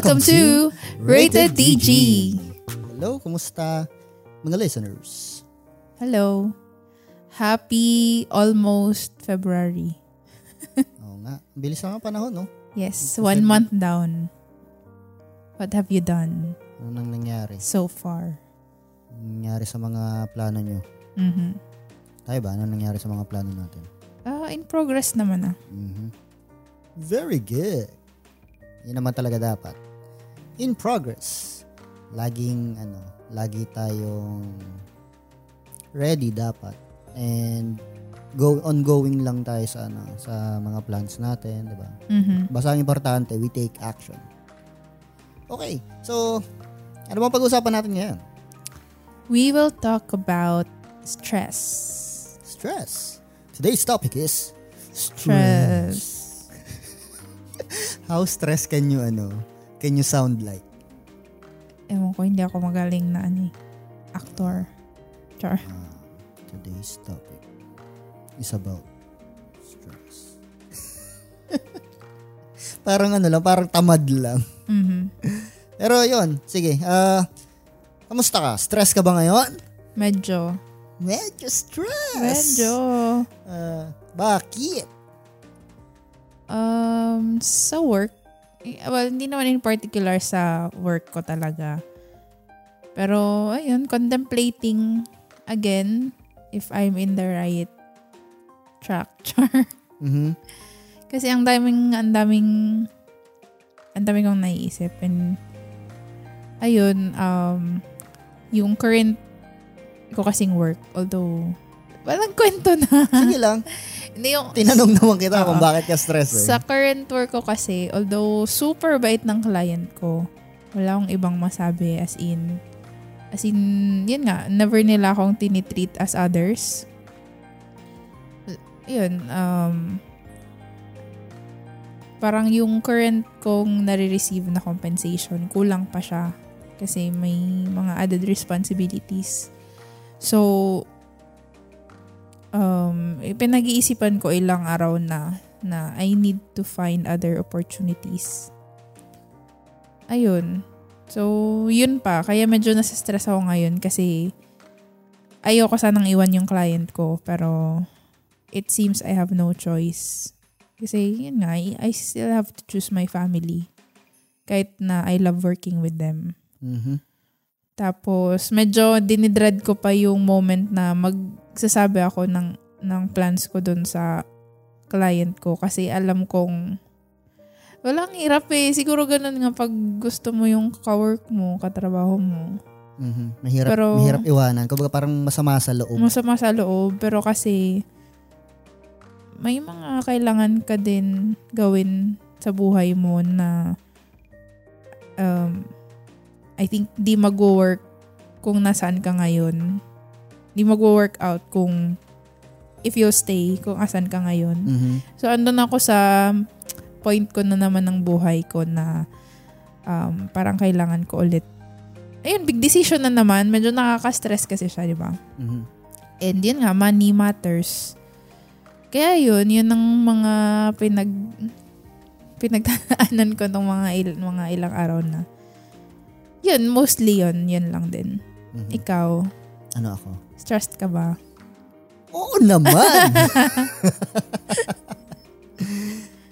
Welcome to Rated DG. Hello, kumusta mga listeners? Hello. Happy almost February. Oo nga, bilis na nga panahon, no? Yes, one month down. What have you done Ano nang nangyari? so far? Nangyari sa mga plano nyo? Mhm. Tayo ba? Ano nangyari sa mga plano natin? Ah, in progress naman ah. Mhm. Very good. Yan naman talaga dapat. In progress. Laging, ano, lagi tayong ready dapat. And go ongoing lang tayo sa ano sa mga plans natin, 'di ba? Mhm. Basta ang importante, we take action. Okay. So, ano bang pag-usapan natin ngayon? We will talk about stress. Stress. Today's topic is Stress. How stressed can you ano? Can you sound like? Ewan ko, hindi ako magaling na ano eh, actor. Char. Ah, today's topic is about stress. parang ano lang, parang tamad lang. Mhm. Pero yon, sige. Ah, kamusta ka? Stress ka ba ngayon? Medyo. Medyo stress. Medyo. Ah, bakit? Um, sa work, well, hindi naman in particular sa work ko talaga. Pero, ayun, contemplating again if I'm in the right track. Char. Mhm. Kasi ang daming, ang daming, ang daming kong naiisip. And, ayun, um, yung current ko kasing work, although, walang kwento na. Sige lang. Hindi yung, Tinanong naman kita kung Oo. bakit ka stress eh. Sa current work ko kasi, although super bait ng client ko, wala akong ibang masabi as in, as in, yun nga, never nila akong tinitreat as others. Yun, um, parang yung current kong nare-receive na compensation, kulang pa siya kasi may mga added responsibilities. So, um, pinag-iisipan ko ilang araw na na I need to find other opportunities. Ayun. So, yun pa. Kaya medyo nasa-stress ako ngayon kasi ayoko sanang iwan yung client ko pero it seems I have no choice. Kasi yun nga, I I still have to choose my family. Kahit na I love working with them. Mhm. Tapos, medyo dinidread ko pa yung moment na magsasabi ako ng, ng plans ko dun sa client ko. Kasi alam kong, walang hirap eh. Siguro ganun nga pag gusto mo yung kawork mo, katrabaho mo. Mhm. Mahirap, Pero- mahirap iwanan. Kumbaga parang masama sa loob. Masama sa loob. Pero kasi, may mga kailangan ka din gawin sa buhay mo na um, I think di mag-work kung nasaan ka ngayon. Di mag-work out kung if you stay kung asan ka ngayon. Mhm. So, andun ako sa point ko na naman ng buhay ko na um, parang kailangan ko ulit. Ayun, big decision na naman. Medyo nakaka-stress kasi siya, di ba? Mhm. And yun nga, money matters. Kaya yun, yun ang mga pinag pinagdaanan ko ng mga, il, mga ilang araw na. Yun, mostly yun. Yun lang din. Mhm. Ikaw, Ano ako? Stressed ka ba? Oo naman!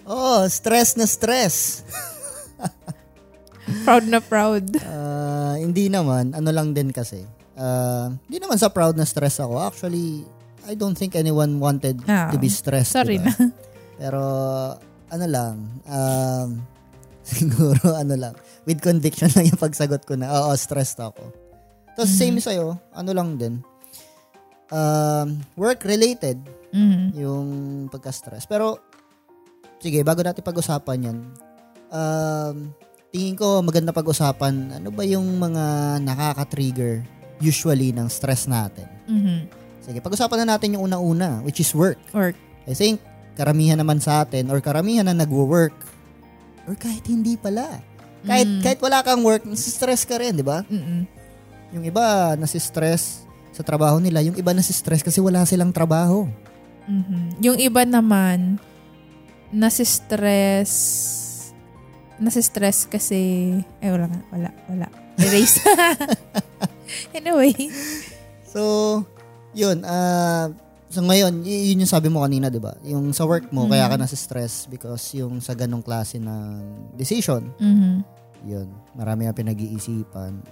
Oo, stress na stress. Proud na proud. Ah, hindi naman, ano lang din kasi. Ah, hindi naman sa proud na stress ako. Actually, I don't think anyone wanted Ah, to be stressed. Sorry diba? na. Pero, ano lang, um, siguro, ano lang, with conviction lang yung pagsagot ko na, oo, stressed ako. Tapos, Mhm. same sa'yo, ano lang din, um, work-related, Mhm. yung pagka-stress. Pero, sige, bago natin pag-usapan yan, um, tingin ko maganda pag-usapan, ano ba yung mga nakaka-trigger usually ng stress natin? Mhm. Sige, pag-usapan na natin yung una-una, which is work. Work. I think, karamihan naman sa atin, or karamihan na nagwo-work, or kahit hindi pala. Kahit, Mm. kahit wala kang work, nasistress ka rin, di ba? Mm-mm. Yung iba, nasistress sa trabaho nila. Yung iba nasistress kasi wala silang trabaho. Mhm. Yung iba naman, nasistress nasa-stress kasi, eh wala nga, wala, wala. Erase. anyway. So, yun, ah, so ngayon, y- yun yung sabi mo kanina, di ba? Yung sa work mo, Mm. kaya ka nasa-stress because yung sa ganong klase ng decision, Mhm. yun, marami ang pinag-iisipan.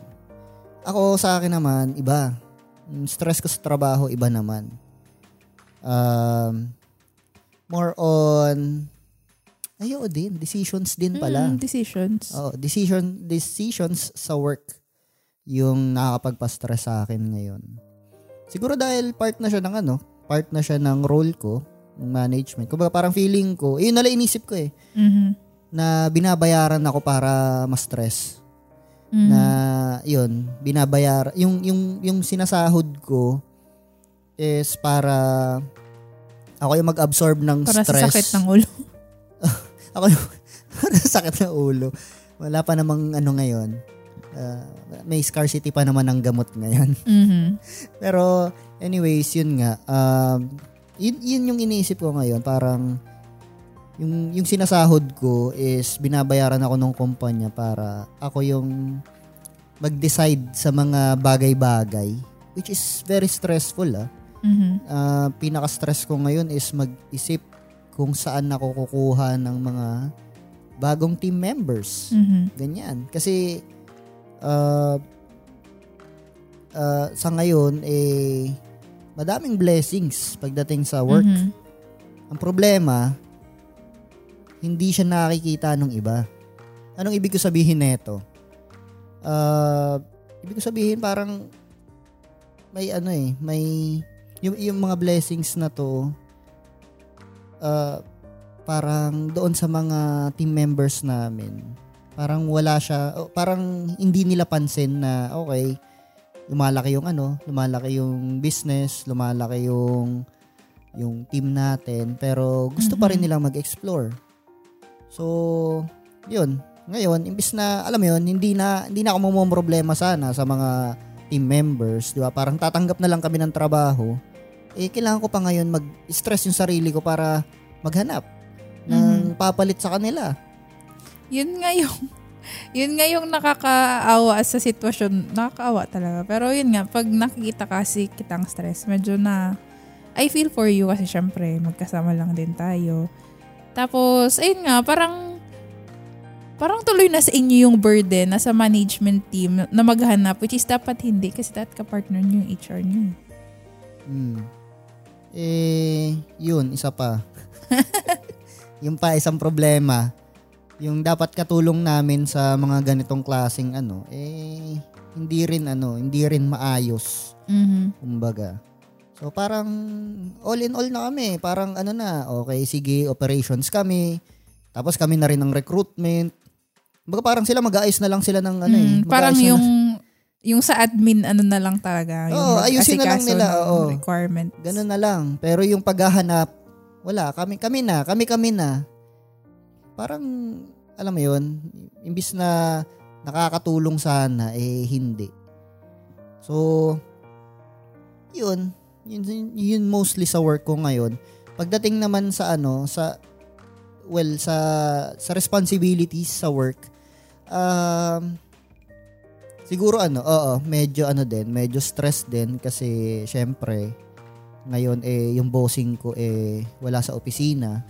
Ako, sa akin naman, iba. Yung stress ko sa trabaho, iba naman. Um, more on, ayo din, decisions din pala. Mm, decisions. Oo, decision, decisions sa work yung nakakapagpa-stress sa akin ngayon. Siguro dahil part na siya ng ano, part na siya ng role ko, ng management. Kumbaga parang feeling ko, yun nalang inisip ko eh, Mhm. na binabayaran ako para ma-stress. Mhm. Na yun, binabayar yung yung yung sinasahod ko is para ako yung mag-absorb ng Para stress. sa sakit ng ulo. Ako yung para sa sakit ng ulo. Wala pa namang ano ngayon. Ah, may scarcity pa naman ng gamot ngayon. Mhm. Pero anyways, yun nga. Um, yun, yun yung iniisip ko ngayon. Parang yung, yung sinasahod ko is binabayaran ako ng kumpanya para ako yung mag-decide sa mga bagay-bagay which is very stressful ah. Mhm. Ah, pinaka-stress ko ngayon is mag-isip kung saan ako kukuha ng mga bagong team members. Mhm. Ganyan. Kasi uh, uh, sa ngayon eh madaming blessings pagdating sa work. Mhm. Ang problema hindi siya nakikita ng iba. Anong ibig ko sabihin nito? Uh, ibig ko sabihin parang may ano eh, may yung, yung mga blessings na to uh, parang doon sa mga team members namin parang wala siya oh, parang hindi nila pansin na okay lumalaki yung ano lumalaki yung business lumalaki yung yung team natin pero gusto pa rin nilang mag-explore so yun ngayon imbis na alam mo yun hindi na hindi na ako problema sana sa mga team members di ba parang tatanggap na lang kami ng trabaho eh kailangan ko pa ngayon mag-stress yung sarili ko para maghanap ng papalit sa kanila Yun nga yung yun nga yung nakakaawa sa sitwasyon. Nakakaawa talaga. Pero yun nga, pag nakikita kasi kitang stress, medyo na, I feel for you kasi syempre, magkasama lang din tayo. Tapos, ayun nga, parang, parang tuloy na sa inyo yung burden na sa management team na maghanap, which is dapat hindi kasi dapat ka-partner nyo yung HR nyo. Hmm. Eh, yun, isa pa. yung pa, isang problema. Yung dapat katulong namin sa mga ganitong klaseng ano, eh, hindi rin ano, hindi rin maayos. Mhm. Kumbaga. So, parang all in all na kami. Parang ano na, okay, sige, operations kami. Tapos kami na rin ng recruitment. Kumbaga parang sila mag-aayos na lang sila ng ano eh. Mm, parang na yung yung sa admin ano na lang talaga. Oo, ayusin na lang nila, oo. requirement. Ganun na lang. Pero yung paghahanap, wala. Kami, kami na. Kami, kami na. Parang, alam mo yun, imbis na nakakatulong sana, eh hindi. So, yun. Yun, yun mostly sa work ko ngayon. Pagdating naman sa ano, sa, well, sa, sa responsibilities sa work, um, siguro ano, oo, medyo ano din, medyo stress din kasi syempre, ngayon eh yung bossing ko eh wala sa opisina.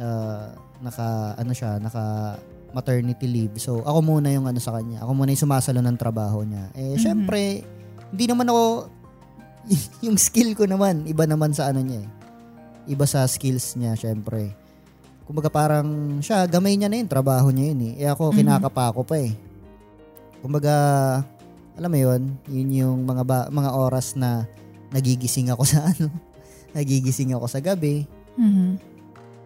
Ah, naka ano siya, naka maternity leave. So ako muna yung ano sa kanya. Ako muna yung sumasalo ng trabaho niya. Eh Mhm. syempre, hindi naman ako yung skill ko naman, iba naman sa ano niya eh. Iba sa skills niya syempre. Kumbaga parang siya, gamay niya na yung trabaho niya yun eh. Eh ako, Mhm. kinakapa ko pa eh. Kumbaga, alam mo yun, yun yung mga ba- mga oras na nagigising ako sa ano, nagigising ako sa gabi Mhm.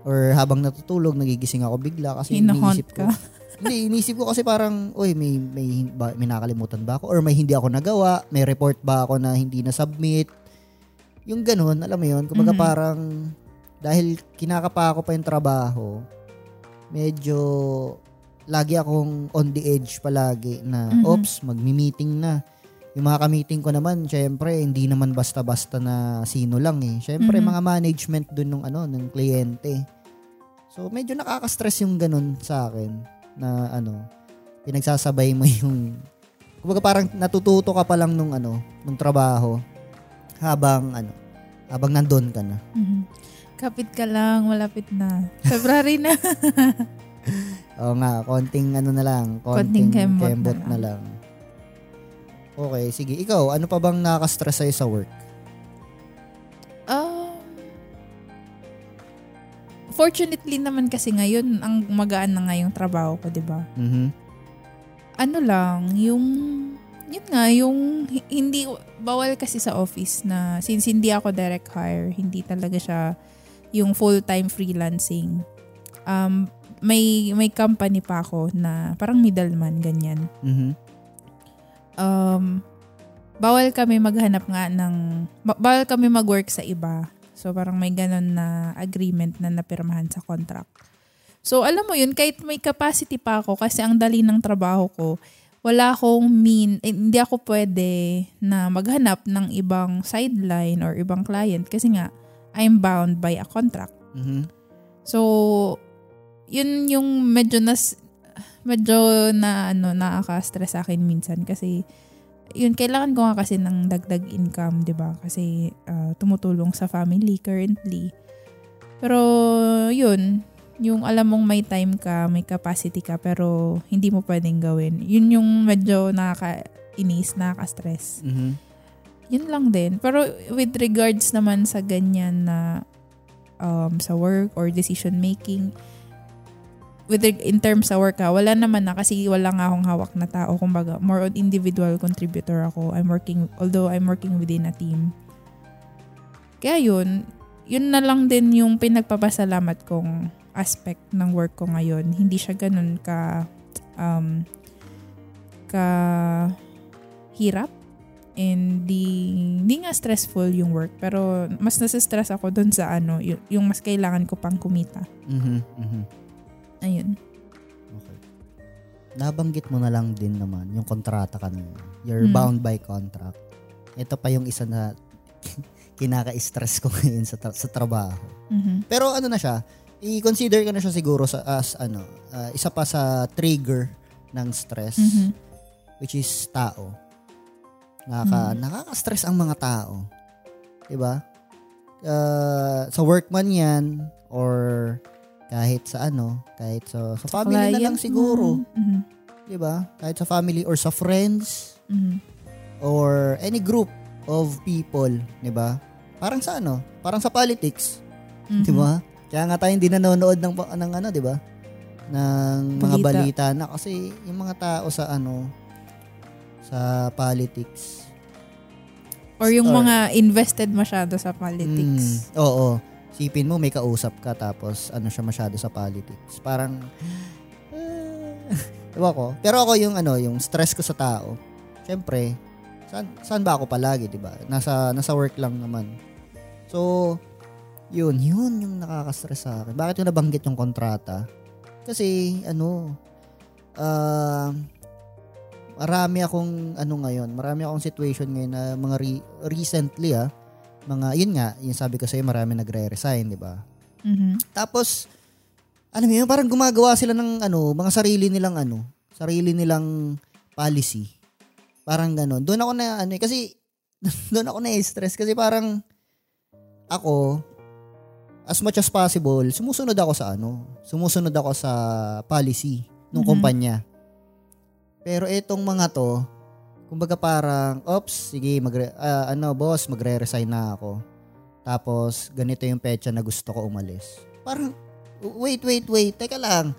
or habang natutulog nagigising ako bigla kasi Hinahunt iniisip ko. ka. Hindi, iniisip ko kasi parang, uy, may may ba, may nakalimutan ba ako or may hindi ako nagawa, may report ba ako na hindi na submit. Yung ganun, alam mo yun, kumbaga Mhm. parang dahil kinakapa ako pa yung trabaho, medyo lagi akong on the edge palagi na, Mhm. oops, magmi-meeting na. Yung mga ka-meeting ko naman, syempre, hindi naman basta-basta na sino lang eh. Syempre, Mhm. mga management dun ng ano, ng kliyente. So, medyo nakaka-stress yung ganun sa akin. Na ano, pinagsasabay mo yung kumbaga parang natututo ka pa lang nung ano, nung trabaho habang ano, habang nandun ka na. Mhm. Kapit ka lang, malapit na. February na. Oo nga, konting ano na lang, Konting konting kembot kembot, na na, lang. Okay, sige. Ikaw, ano pa bang nakaka-stress sa'yo sa work? Fortunately naman kasi ngayon, ang magaan na nga yung trabaho ko, di ba? Mhm. Ano lang, yung, yun nga, yung hi- hindi, bawal kasi sa office na, since hindi ako direct hire, hindi talaga siya yung full-time freelancing. Um, may, may company pa ako na parang middleman, ganyan. Mhm. um, bawal kami maghanap nga ng, ba- bawal kami mag-work sa iba. So parang may ganun na agreement na napirmahan sa contract. So alam mo yun, kahit may capacity pa ako kasi ang dali ng trabaho ko, wala akong mean, eh, hindi ako pwede na maghanap ng ibang sideline or ibang client kasi nga, I'm bound by a contract. Mhm. So, yun yung medyo nas medyo na ano nakaka-stress sa akin minsan kasi yun kailangan ko nga kasi ng dagdag income, 'di ba? Kasi ah, tumutulong sa family currently. Pero yun, yung alam mong may time ka, may capacity ka pero hindi mo pwedeng gawin. Yun yung medyo nakaka-inis, nakaka-stress Mhm. yun lang din. Pero with regards naman sa ganyan na um, sa work or decision making, with reg- in terms sa work ha, wala naman na kasi wala nga akong hawak na tao. Kumbaga, more on individual contributor ako. I'm working, although I'm working within a team. Kaya yun, yun na lang din yung pinagpapasalamat kong aspect ng work ko ngayon. Hindi siya ganun ka um, ka hirap and di, di nga stressful yung work pero mas nasa-stress ako dun sa ano y- yung mas kailangan ko pang kumita Mhm. Mhm. Ayun Okay. Nabanggit mo na lang din naman yung kontrata kanina. You're Hmm. bound by contract. Ito pa yung isa na kinaka-stress ko ngayon sa, tra- sa trabaho. Mhm. Pero ano na siya, i-consider ko na siya siguro sa, as ano, ah, isa pa sa trigger ng stress, Mhm. which is tao. Nakaka, Nakaka-stress ang mga tao. 'Di ba? Ah, sa work man yan, or kahit sa ano, kahit sa, sa family na lang Client siguro. mo. Mhm. 'di ba? Kahit sa family or sa friends Mhm. or any group of people, 'di ba? Parang sa ano? Parang sa politics, Mhm. 'di ba? Kaya nga tayo hindi nanonood ng ng ano, 'di ba? ng mga balita Balita. na kasi yung mga tao sa ano sa politics. or yung Or- mga invested masyado sa politics Mm, oo. Sipin mo may kausap ka tapos ano siya masyado sa politics. Parang uh, Ewan ko. Pero ako yung ano, yung stress ko sa tao. Syempre, saan, saan ba ako palagi, 'di ba? Nasa nasa work lang naman. So, yun, yun yung nakaka-stress sa akin. Bakit yung nabanggit yung kontrata? Kasi ano, ah marami akong ano ngayon, marami akong situation ngayon na mga re- recently ah, mga yun nga, yung sabi ko sa marami nagre-resign, 'di ba? Mhm. Tapos alam mo yun, parang gumagawa sila ng ano, mga sarili nilang ano, sarili nilang policy. Parang gano'n. Doon ako na ano, eh, kasi doon ako na-stress kasi parang ako as much as possible, sumusunod ako sa ano, sumusunod ako sa policy ng Mhm. kumpanya. Pero etong mga to, kumbaga parang, ops, sige, magre, ah, ano, boss, magre-resign na ako. Tapos, ganito yung petsa na gusto ko umalis. Parang, wait, wait, wait, teka lang.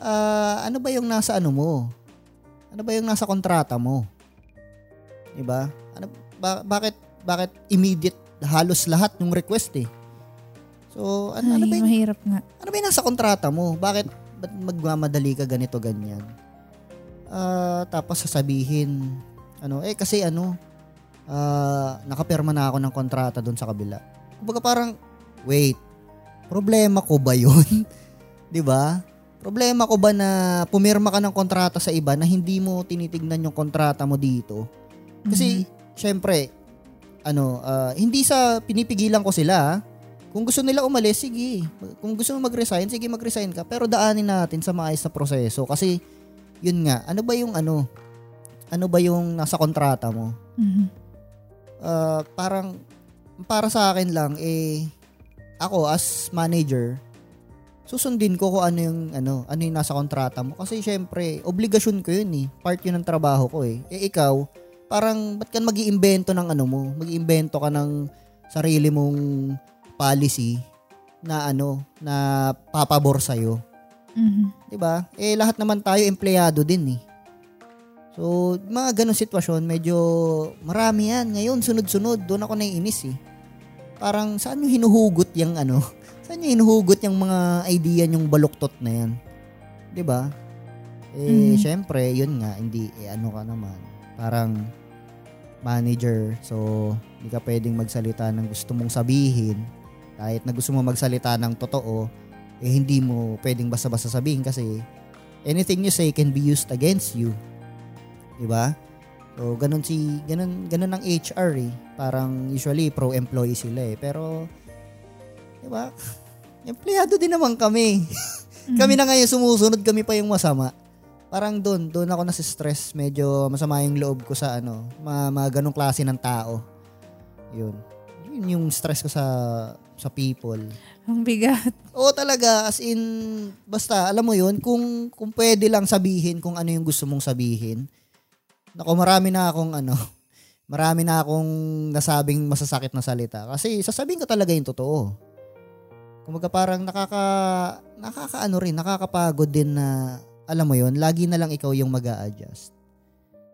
Ah, ano ba yung nasa ano mo? Ano ba yung nasa kontrata mo? 'Di ba? Ano ba- bakit bakit immediate halos lahat yung request eh? So, ano, ano Ay, ba yung, mahirap nga ano ba yung nasa kontrata mo? Bakit ba't magmamadali ka ganito ganyan? Ah, tapos sasabihin ano eh kasi ano ah nakapirma na ako ng kontrata doon sa kabila. Kumbaga parang wait, problema ko ba 'yun? 'Di ba? Problema ko ba na pumirma ka ng kontrata sa iba na hindi mo tinitignan yung kontrata mo dito? Kasi syempre ano, ah, hindi sa pinipigilan ko sila, ah. Kung gusto nila umalis, sige. Kung gusto mo mag-resign, sige mag-resign ka. Pero daanin natin sa maayos na proseso. Kasi, yun nga, ano ba yung ano, ano ba yung nasa kontrata mo? Mhm. Uh, parang, para sa akin lang, eh, ako as manager, susundin ko kung ano yung ano, ano yung nasa kontrata mo kasi syempre obligasyon ko yun eh. Part yun ng trabaho ko eh. Eh ikaw, parang ba't ka mag-iimbento ng ano mo? Mag-iimbento ka ng sarili mong policy na ano, na papabor sa iyo. Mhm. 'Di ba? Eh lahat naman tayo empleyado din eh. So, mga ganong sitwasyon, medyo marami yan. Ngayon, sunod-sunod, doon ako naiinis eh. Parang, saan nyo hinuhugot yung ano? Saan nyo hinuhugot yung mga idea yung baluktot na yan? 'Di ba? Eh, Mhm. syempre, yun nga, hindi, eh, ano ka naman. Parang, manager, so, hindi ka pwedeng magsalita ng gusto mong sabihin. Kahit na gusto mo magsalita ng totoo, eh, hindi mo pwedeng basta-basta sabihin kasi anything you say can be used against you. 'Di ba? So, ganun si ganun ganun ang HR eh. Parang usually pro employee sila eh. Pero 'di ba? Empleyado din naman kami. kami na ngayon sumusunod, kami pa yung masama. Parang doon, doon ako nasa stress, medyo masama yung loob ko sa ano, mga, mga ganong klase ng tao. Yun. Yun yung stress ko sa sa people. Ang bigat. Oo talaga, as in, basta, alam mo yun, kung, kung pwede lang sabihin kung ano yung gusto mong sabihin. Nako, marami na akong ano, marami na akong nasabing masasakit na salita. Kasi sasabihin ko talaga yung totoo. Kumaga parang nakaka, nakakaano rin, nakakapagod din na, alam mo yun, lagi na lang ikaw yung mag adjust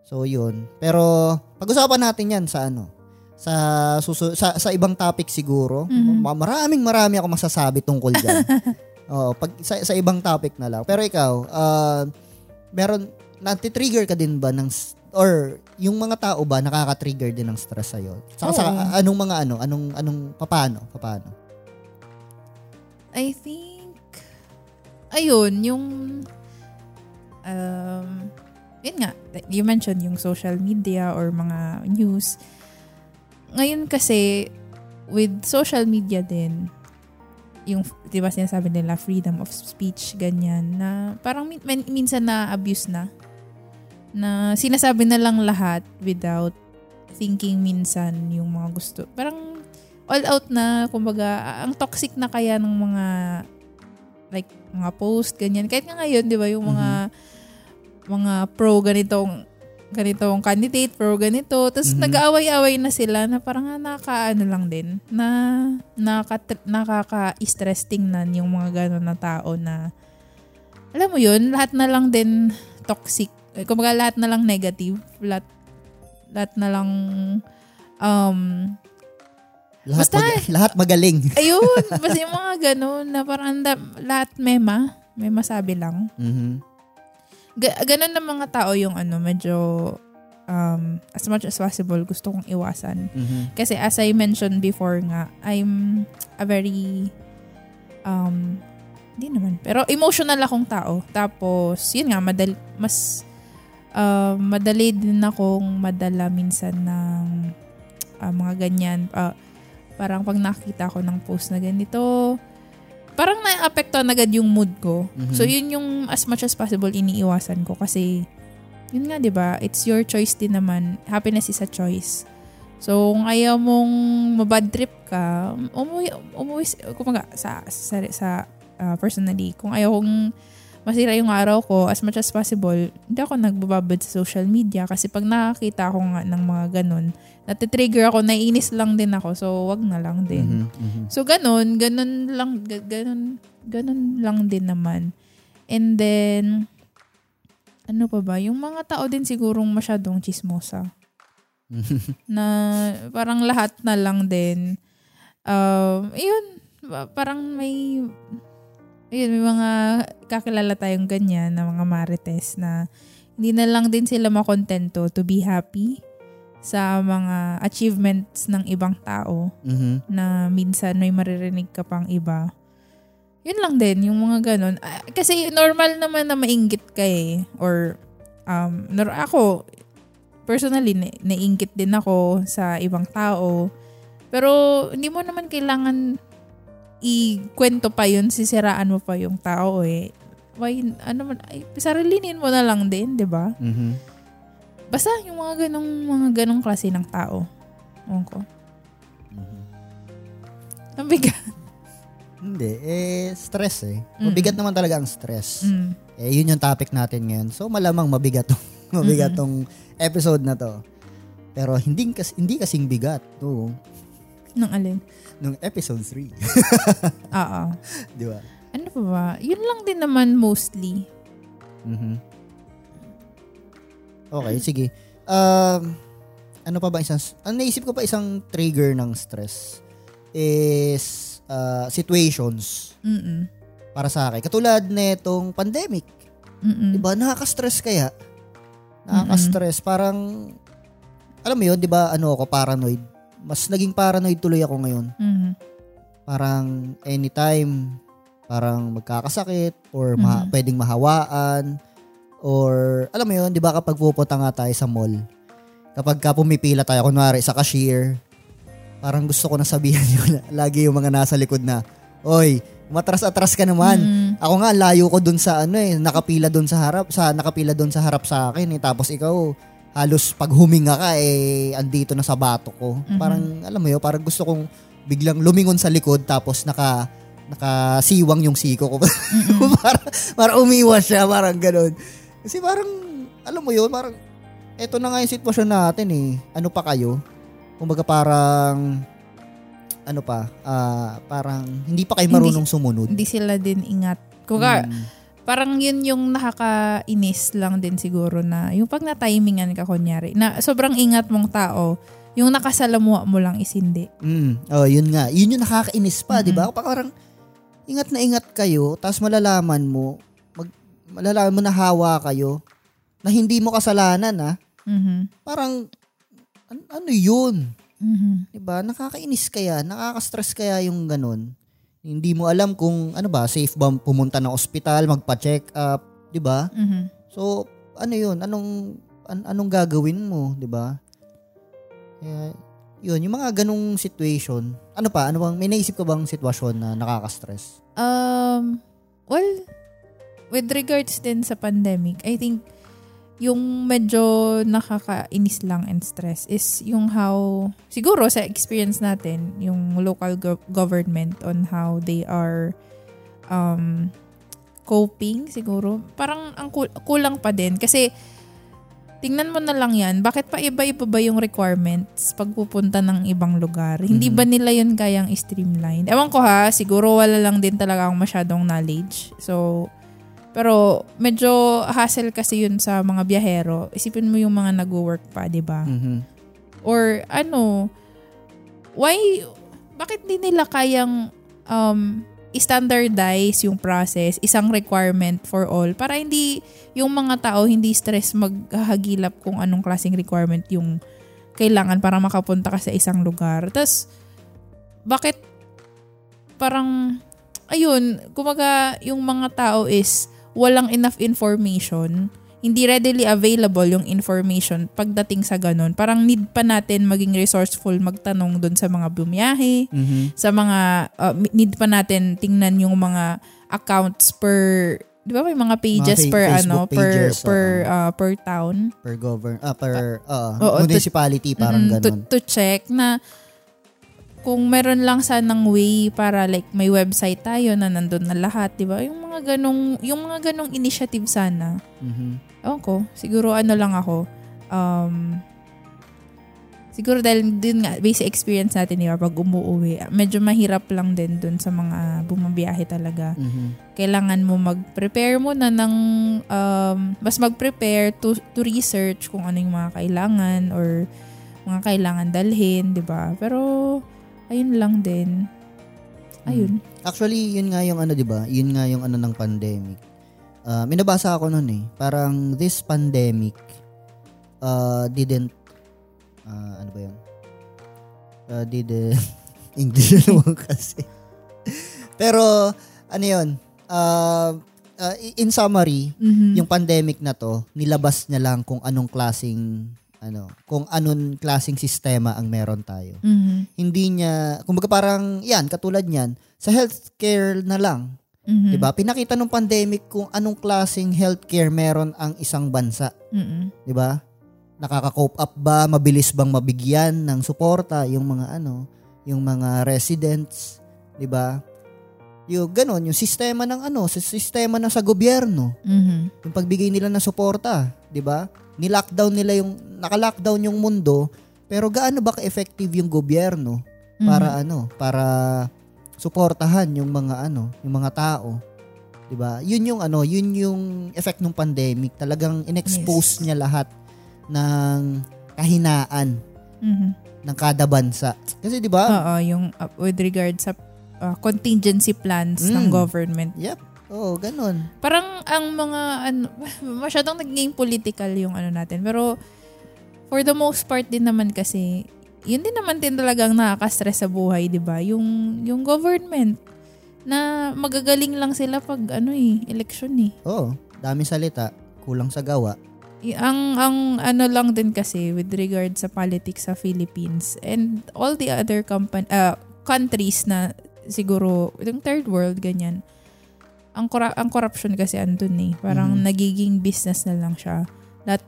So yun. Pero pag-usapan natin yan sa ano, sa susu- sa, sa ibang topic siguro. Mhm. Ma- Maraming marami ako masasabi tungkol diyan. Oo, pag sa, sa ibang topic na lang. Pero ikaw, uh, meron nati-trigger ka din ba ng or yung mga tao ba nakaka-trigger din ng stress sa Saka sa Oo. anong mga ano, anong anong papaano, papaano? I think, ayun, yung, um, yun nga, you mentioned yung social media or mga news. Ngayon kasi, with social media din, yung, di ba sinasabi nila, freedom of speech, ganyan, na parang min- min- minsan na abuse na. Na sinasabi na lang lahat without thinking minsan yung mga gusto. Parang all out na, kumbaga, ang toxic na kaya ng mga like mga post ganyan. Kahit nga ngayon, 'di ba, yung mga mga pro ganitong ganitong candidate, pro ganito. Tapos Mhm. nag-aaway-away na sila na parang nga nakaano lang din na nakaka, nakaka-stress tingnan yung mga gano'n na tao na alam mo yun, lahat na lang din toxic. Eh, Kumbaga lahat na lang negative. Lahat, lahat na lang um, Lahat Basta- mag- lahat magaling. Ayun, basta yung mga ganun na parang anda- lahat mema, may masabi lang. Mhm. Ga- ganun ng mga tao yung ano, medyo um, as much as possible gusto kong iwasan. Mhm. Kasi as I mentioned before nga, I'm a very um, hindi naman, pero emotional akong tao. Tapos, yun nga, madali, mas uh, madali din akong madala minsan ng ah, mga ganyan. Ah, parang pag nakita ko ng post na ganito, parang na-apektuhan agad yung mood ko. Mhm. So, yun yung as much as possible iniiwasan ko kasi yun nga, di ba? It's your choice din naman. Happiness is a choice. So, kung ayaw mong mabad trip ka, umuwi, umuwi, kumaga, sa, sa, sa ah, personally, kung ayaw kong masira yung araw ko, as much as possible, hindi ako nagbababad sa social media kasi pag nakakita ko nga ng mga ganun, natitrigger ako, naiinis lang din ako, so wag na lang din. Mhm. Mhm. So, ganun, ganun lang, ga- ganun, ganun lang din naman. And then, ano pa ba? Yung mga tao din sigurong masyadong chismosa. na parang lahat na lang din. Um, yun, ba- parang may, ayun, may mga kakilala tayong ganyan na mga marites na hindi na lang din sila makontento to be happy sa mga achievements ng ibang tao Mhm. na minsan may maririnig ka pang iba. Yun lang din, yung mga ganun. Ah, kasi normal naman na mainggit ka eh. Or, um, nor- ako, personally, na- nainggit din ako sa ibang tao. Pero, hindi mo naman kailangan ikwento pa yun, sisiraan mo pa yung tao eh. Why, ano man, ay, sarilinin mo na lang din, di ba? Mhm. Basta yung mga ganong, mga ganong klase ng tao. Ewan ko. Mhm. Ang bigat. Hindi, eh, stress eh. Mm. Mabigat naman talaga ang stress. Mm. Eh, yun yung topic natin ngayon. So, malamang mabigat tong, mabigat tong episode na to. Pero hindi, kas, hindi kasing bigat. No, Nang alin? Nung episode 3. Oo. Di ba? Ano pa ba? Yun lang din naman mostly. Mhm. Okay, sige. Um, ano pa ba isang, ang naisip ko pa isang trigger ng stress is uh, situations Mm-mm. para sa akin. Katulad netong pandemic. Mm-mm. 'Di ba? Nakaka-stress kaya. Nakaka-stress parang alam mo 'yun, 'di ba? Ano ako paranoid. Mas naging paranoid tuloy ako ngayon. Mhm. Parang anytime parang magkakasakit or ma- Mhm. pwedeng mahawaan or alam mo 'yun, 'di ba kapag pupunta nga tayo sa mall. Kapag ka pumipila tayo kunwari sa cashier, parang gusto ko na sabihan yun lagi yung mga nasa likod na, "Oy, matras-atras ka naman." Mm. Ako nga layo ko dun sa ano eh, nakapila dun sa harap, sa nakapila dun sa harap sa akin eh. Tapos ikaw halos pag huminga ka eh andito na sa bato ko. Mhm. Parang alam mo 'yo, parang gusto kong biglang lumingon sa likod tapos naka nakasiwang yung siko ko Mm-mm. para para umiwas siya, parang ganoon. Kasi parang alam mo 'yun, parang eto na nga yung sitwasyon natin eh. Ano pa kayo? Kumbaga parang ano pa, ah, parang hindi pa kayo Hindi- marunong sumunod. Hindi sila din ingat. Kuka, Mm. Parang yun yung nakakainis lang din siguro na yung pag na-timingan ka kunyari, na sobrang ingat mong tao, yung nakasalamuha mo lang is hindi. Mm. Oh, yun nga. Yun yung nakakainis pa, Mhm. 'di ba? Parang ingat na ingat kayo, tapos malalaman mo, mag, malalaman mo na hawa kayo na hindi mo kasalanan, ah. Mhm. Parang an- ano 'yun? Mhm. 'Di ba? Nakakainis kaya, nakaka-stress kaya yung ganun. Hindi mo alam kung ano ba, safe ba pumunta ng ospital, magpa-check up, 'di ba? Mhm. So, ano 'yun? Anong an- anong gagawin mo, 'di ba? Kaya yun, yung mga ganong situation. Ano pa? Ano bang may naisip ka bang sitwasyon na nakaka-stress? Um, well, with regards din sa pandemic, I think yung medyo nakakainis lang and stress is yung how, siguro sa experience natin, yung local gov- government on how they are um, coping siguro. Parang ang kul- kulang pa din kasi tingnan mo na lang yan, bakit pa iba-iba ba yung requirements pag pupunta ng ibang lugar? Hindi Mhm. ba nila yun kayang streamline? Ewan ko ha, siguro wala lang din talaga akong masyadong knowledge. So, pero medyo hassle kasi yun sa mga biyahero. Isipin mo yung mga nag-work pa, di ba? Mhm. Or ano, why, bakit di nila kayang um, standardize yung process, isang requirement for all, para hindi yung mga tao hindi stress maghahagilap kung anong klaseng requirement yung kailangan para makapunta ka sa isang lugar. Tapos, bakit parang, ayun, kumaga yung mga tao is walang enough information hindi readily available yung information pagdating sa ganun. Parang need pa natin maging resourceful magtanong doon sa mga bumiyahe, Mhm. sa mga, uh, need pa natin tingnan yung mga accounts per, di ba may mga pages Mga per Facebook ano, per, pages, per, oo. uh, per town. Per govern, ah, per Oo, to- municipality, parang Mm, to, ganun. to check na kung meron lang sanang way para like may website tayo na nandun na lahat, di ba? Yung mga ganong, yung mga ganong initiative sana. Mhm. Ewan ko, siguro ano lang ako, um, siguro dahil din nga, basic experience natin, di ba, pag umuwi, medyo mahirap lang din dun sa mga bumabiyahe talaga. Mhm. Kailangan mo mag-prepare muna ng, um, mas mag-prepare to, to research kung ano yung mga kailangan or mga kailangan dalhin, di ba? Pero, ayun lang din. Ayun. Actually, yun nga yung ano, 'di ba? Yun nga yung ano ng pandemic. Ah, may nabasa ako noon eh. Parang this pandemic uh, didn't ah, ano ba 'yun? Uh, didn't English naman kasi. Pero ano 'yun? Uh, uh, in summary, Mhm. yung pandemic na to, nilabas niya lang kung anong klasing ano, kung anong klasing sistema ang meron tayo Mhm. hindi niya, kumbaga parang, yan, katulad niyan, sa healthcare na lang, Mhm. 'di ba? Pinakita ng pandemic kung anong klaseng healthcare meron ang isang bansa, Mm-mm. 'di ba? Nakaka-cope up ba, mabilis bang mabigyan ng suporta yung mga ano, yung mga residents, 'di ba? Yung ganon, yung sistema ng ano, sistema na sa gobyerno, Mhm. yung pagbigay nila ng suporta, 'di ba? Ni-lockdown nila yung naka-lockdown yung mundo, pero gaano ba ka-effective yung gobyerno para ano, para suportahan yung mga ano, yung mga tao. 'Di ba? Yun yung ano, yun yung effect ng pandemic. Talagang inexpose Yes. niya lahat ng kahinaan Mhm. ng kada bansa. Kasi 'di ba? Oo, yung uh, with regard sa uh, contingency plans ng Mm. government. Yep. Oo, ganun. Parang ang mga ano, masyadong naging political yung ano natin. Pero for the most part din naman kasi, yun din naman din talagang nakaka-stress sa buhay, 'di ba? Yung yung government na magagaling lang sila pag ano eh, election eh. Oo, dami salita, kulang sa gawa. Y- Ang ang ano lang din kasi with regard sa politics sa Philippines and all the other company uh, countries na siguro yung third world ganyan. Ang cora- ang corruption kasi andun eh. Parang Mhm. nagiging business na lang siya. Lahat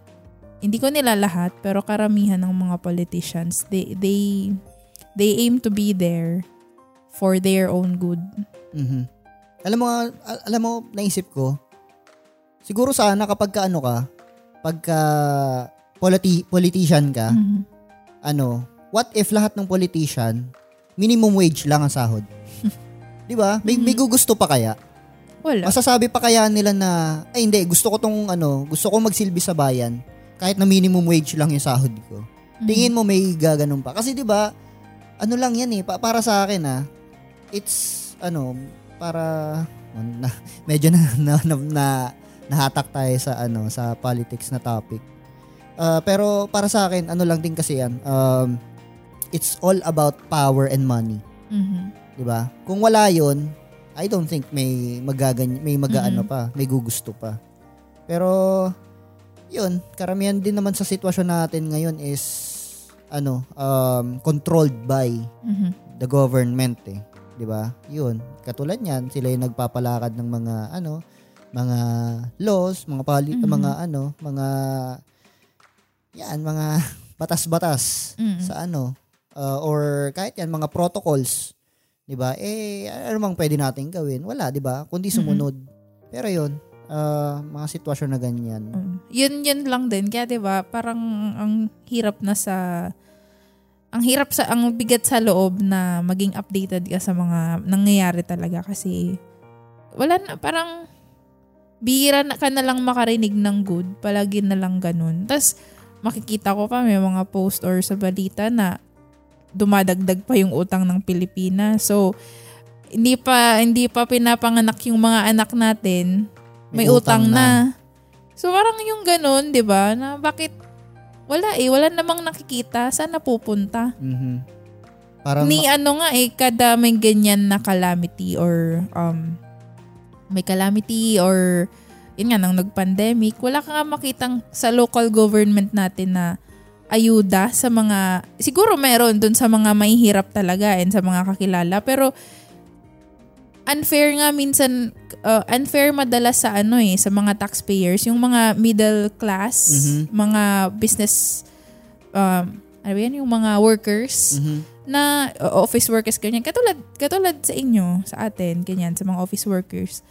hindi ko nila lahat pero karamihan ng mga politicians they they they aim to be there for their own good. Mhm. Alam mo, alam mo, naisip ko, siguro sana kapag ka ano ka, pagka politi- politician ka, Mhm. ano, what if lahat ng politician, minimum wage lang ang sahod? 'Di ba? May, may gugusto pa kaya? Wala. Masasabi pa kaya nila na, ay hindi, gusto ko tong ano, gusto ko magsilbi sa bayan kahit na minimum wage lang yung sahod ko. Mhm. Tingin mo may gaganon pa. Kasi 'di ba, ano lang 'yan eh, pa- para sa akin ah. It's ano, para na, medyo na, na, na, na nahatak tayo sa ano, sa politics na topic. Ah, pero para sa akin, ano lang din kasi 'yan. Um, it's all about power and money. Mhm. 'di ba? Kung wala 'yon, I don't think may magagany may magaano Mhm. pa, may gugusto pa. Pero 'yun, karamihan din naman sa sitwasyon natin ngayon is ano, um, controlled by Mhm. the government eh, 'di ba? 'Yun, katulad niyan, sila yung nagpapalakad ng mga ano, mga laws, mga pali- Mhm. mga ano, mga yan, mga batas-batas Mhm. sa ano uh, or kahit yan mga protocols 'di ba? Eh ano mang pwede nating gawin? Wala 'di ba? Kundi sumunod. Pero yun uh, mga sitwasyon na ganyan. Mm. Yun yun lang din. Kaya 'di ba parang ang hirap na sa ang hirap sa ang bigat sa loob na maging updated ka sa mga nangyayari talaga kasi wala na parang bihira na ka na lang makarinig ng good. Palagi na lang ganun. Tas makikita ko pa may mga post or sa balita na dumadagdag pa yung utang ng Pilipinas so hindi pa hindi pa pinapanganak yung mga anak natin may, utang, na. So parang yung ganun, 'di ba? Na bakit wala eh, wala namang nakikita saan napupunta. Mhm. parang Ni ano nga eh kada may ganyan na calamity or um may calamity or yun nga nang nag-pandemic, wala ka nga makitang sa local government natin na ayuda sa mga siguro meron dun sa mga mahihirap talaga and sa mga kakilala pero unfair nga minsan uh, unfair madalas sa ano eh sa mga taxpayers yung mga middle class Mhm. mga business um ano yan yung mga workers Mhm. na office workers ganyan katulad katulad sa inyo sa atin ganyan sa mga office workers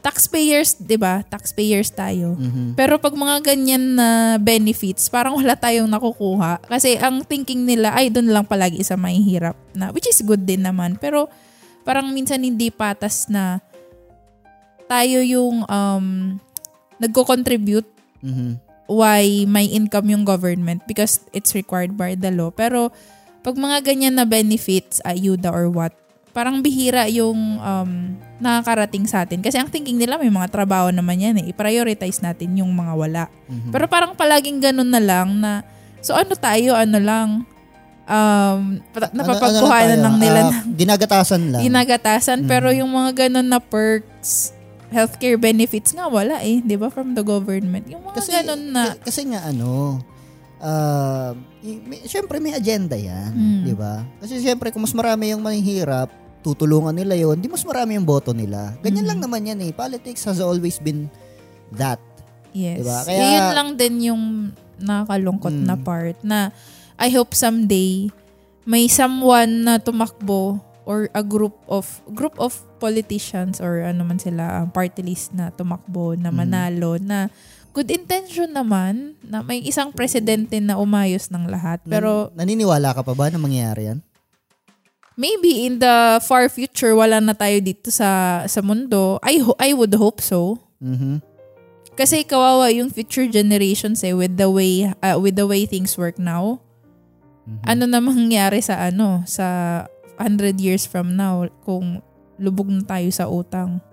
taxpayers 'di ba taxpayers tayo Mhm. pero pag mga ganyan na benefits, parang wala tayong nakukuha. Kasi ang thinking nila, ay doon lang palagi sa mahihirap. Na, which is good din naman. Pero parang minsan hindi patas na tayo yung um, nagko-contribute Mhm. why may income yung government because it's required by the law. Pero pag mga ganyan na benefits, ayuda or what, parang bihira yung um, nakakarating sa atin. Kasi ang thinking nila may mga trabaho naman yan eh. I-prioritize natin yung mga wala. Mhm. Pero parang palaging ganun na lang na so ano tayo, ano lang um, pa- napapagkuhanan Ano- ano lang nila Ah, ginagatasan lang ginagatasan. Pero Mhm. yung mga ganun na perks, healthcare benefits nga wala eh. Di ba? From the government. Yung mga kasi ganun na k- kasi nga ano uh, may, syempre may agenda yan Mm. 'di ba kasi syempre kung mas marami yung mahihirap tutulungan nila yon di mas marami yung boto nila. Ganyan Mhm. lang naman yan eh. Politics has always been that. Yes. Diba? Kaya, yun lang din yung nakakalungkot na Mm. part na I hope someday may someone na tumakbo or a group of group of politicians or ano man sila party list na tumakbo na Mm. manalo na good intention naman na may isang presidente na umayos ng lahat pero Nan- naniniwala ka pa ba na mangyayari yan? maybe in the far future wala na tayo dito sa sa mundo I ho- I would hope so Mhm. Kasi kawawa yung future generations eh with the way uh, with the way things work now. Mhm. Ano na mangyari sa ano sa 100 years from now kung lubog na tayo sa utang.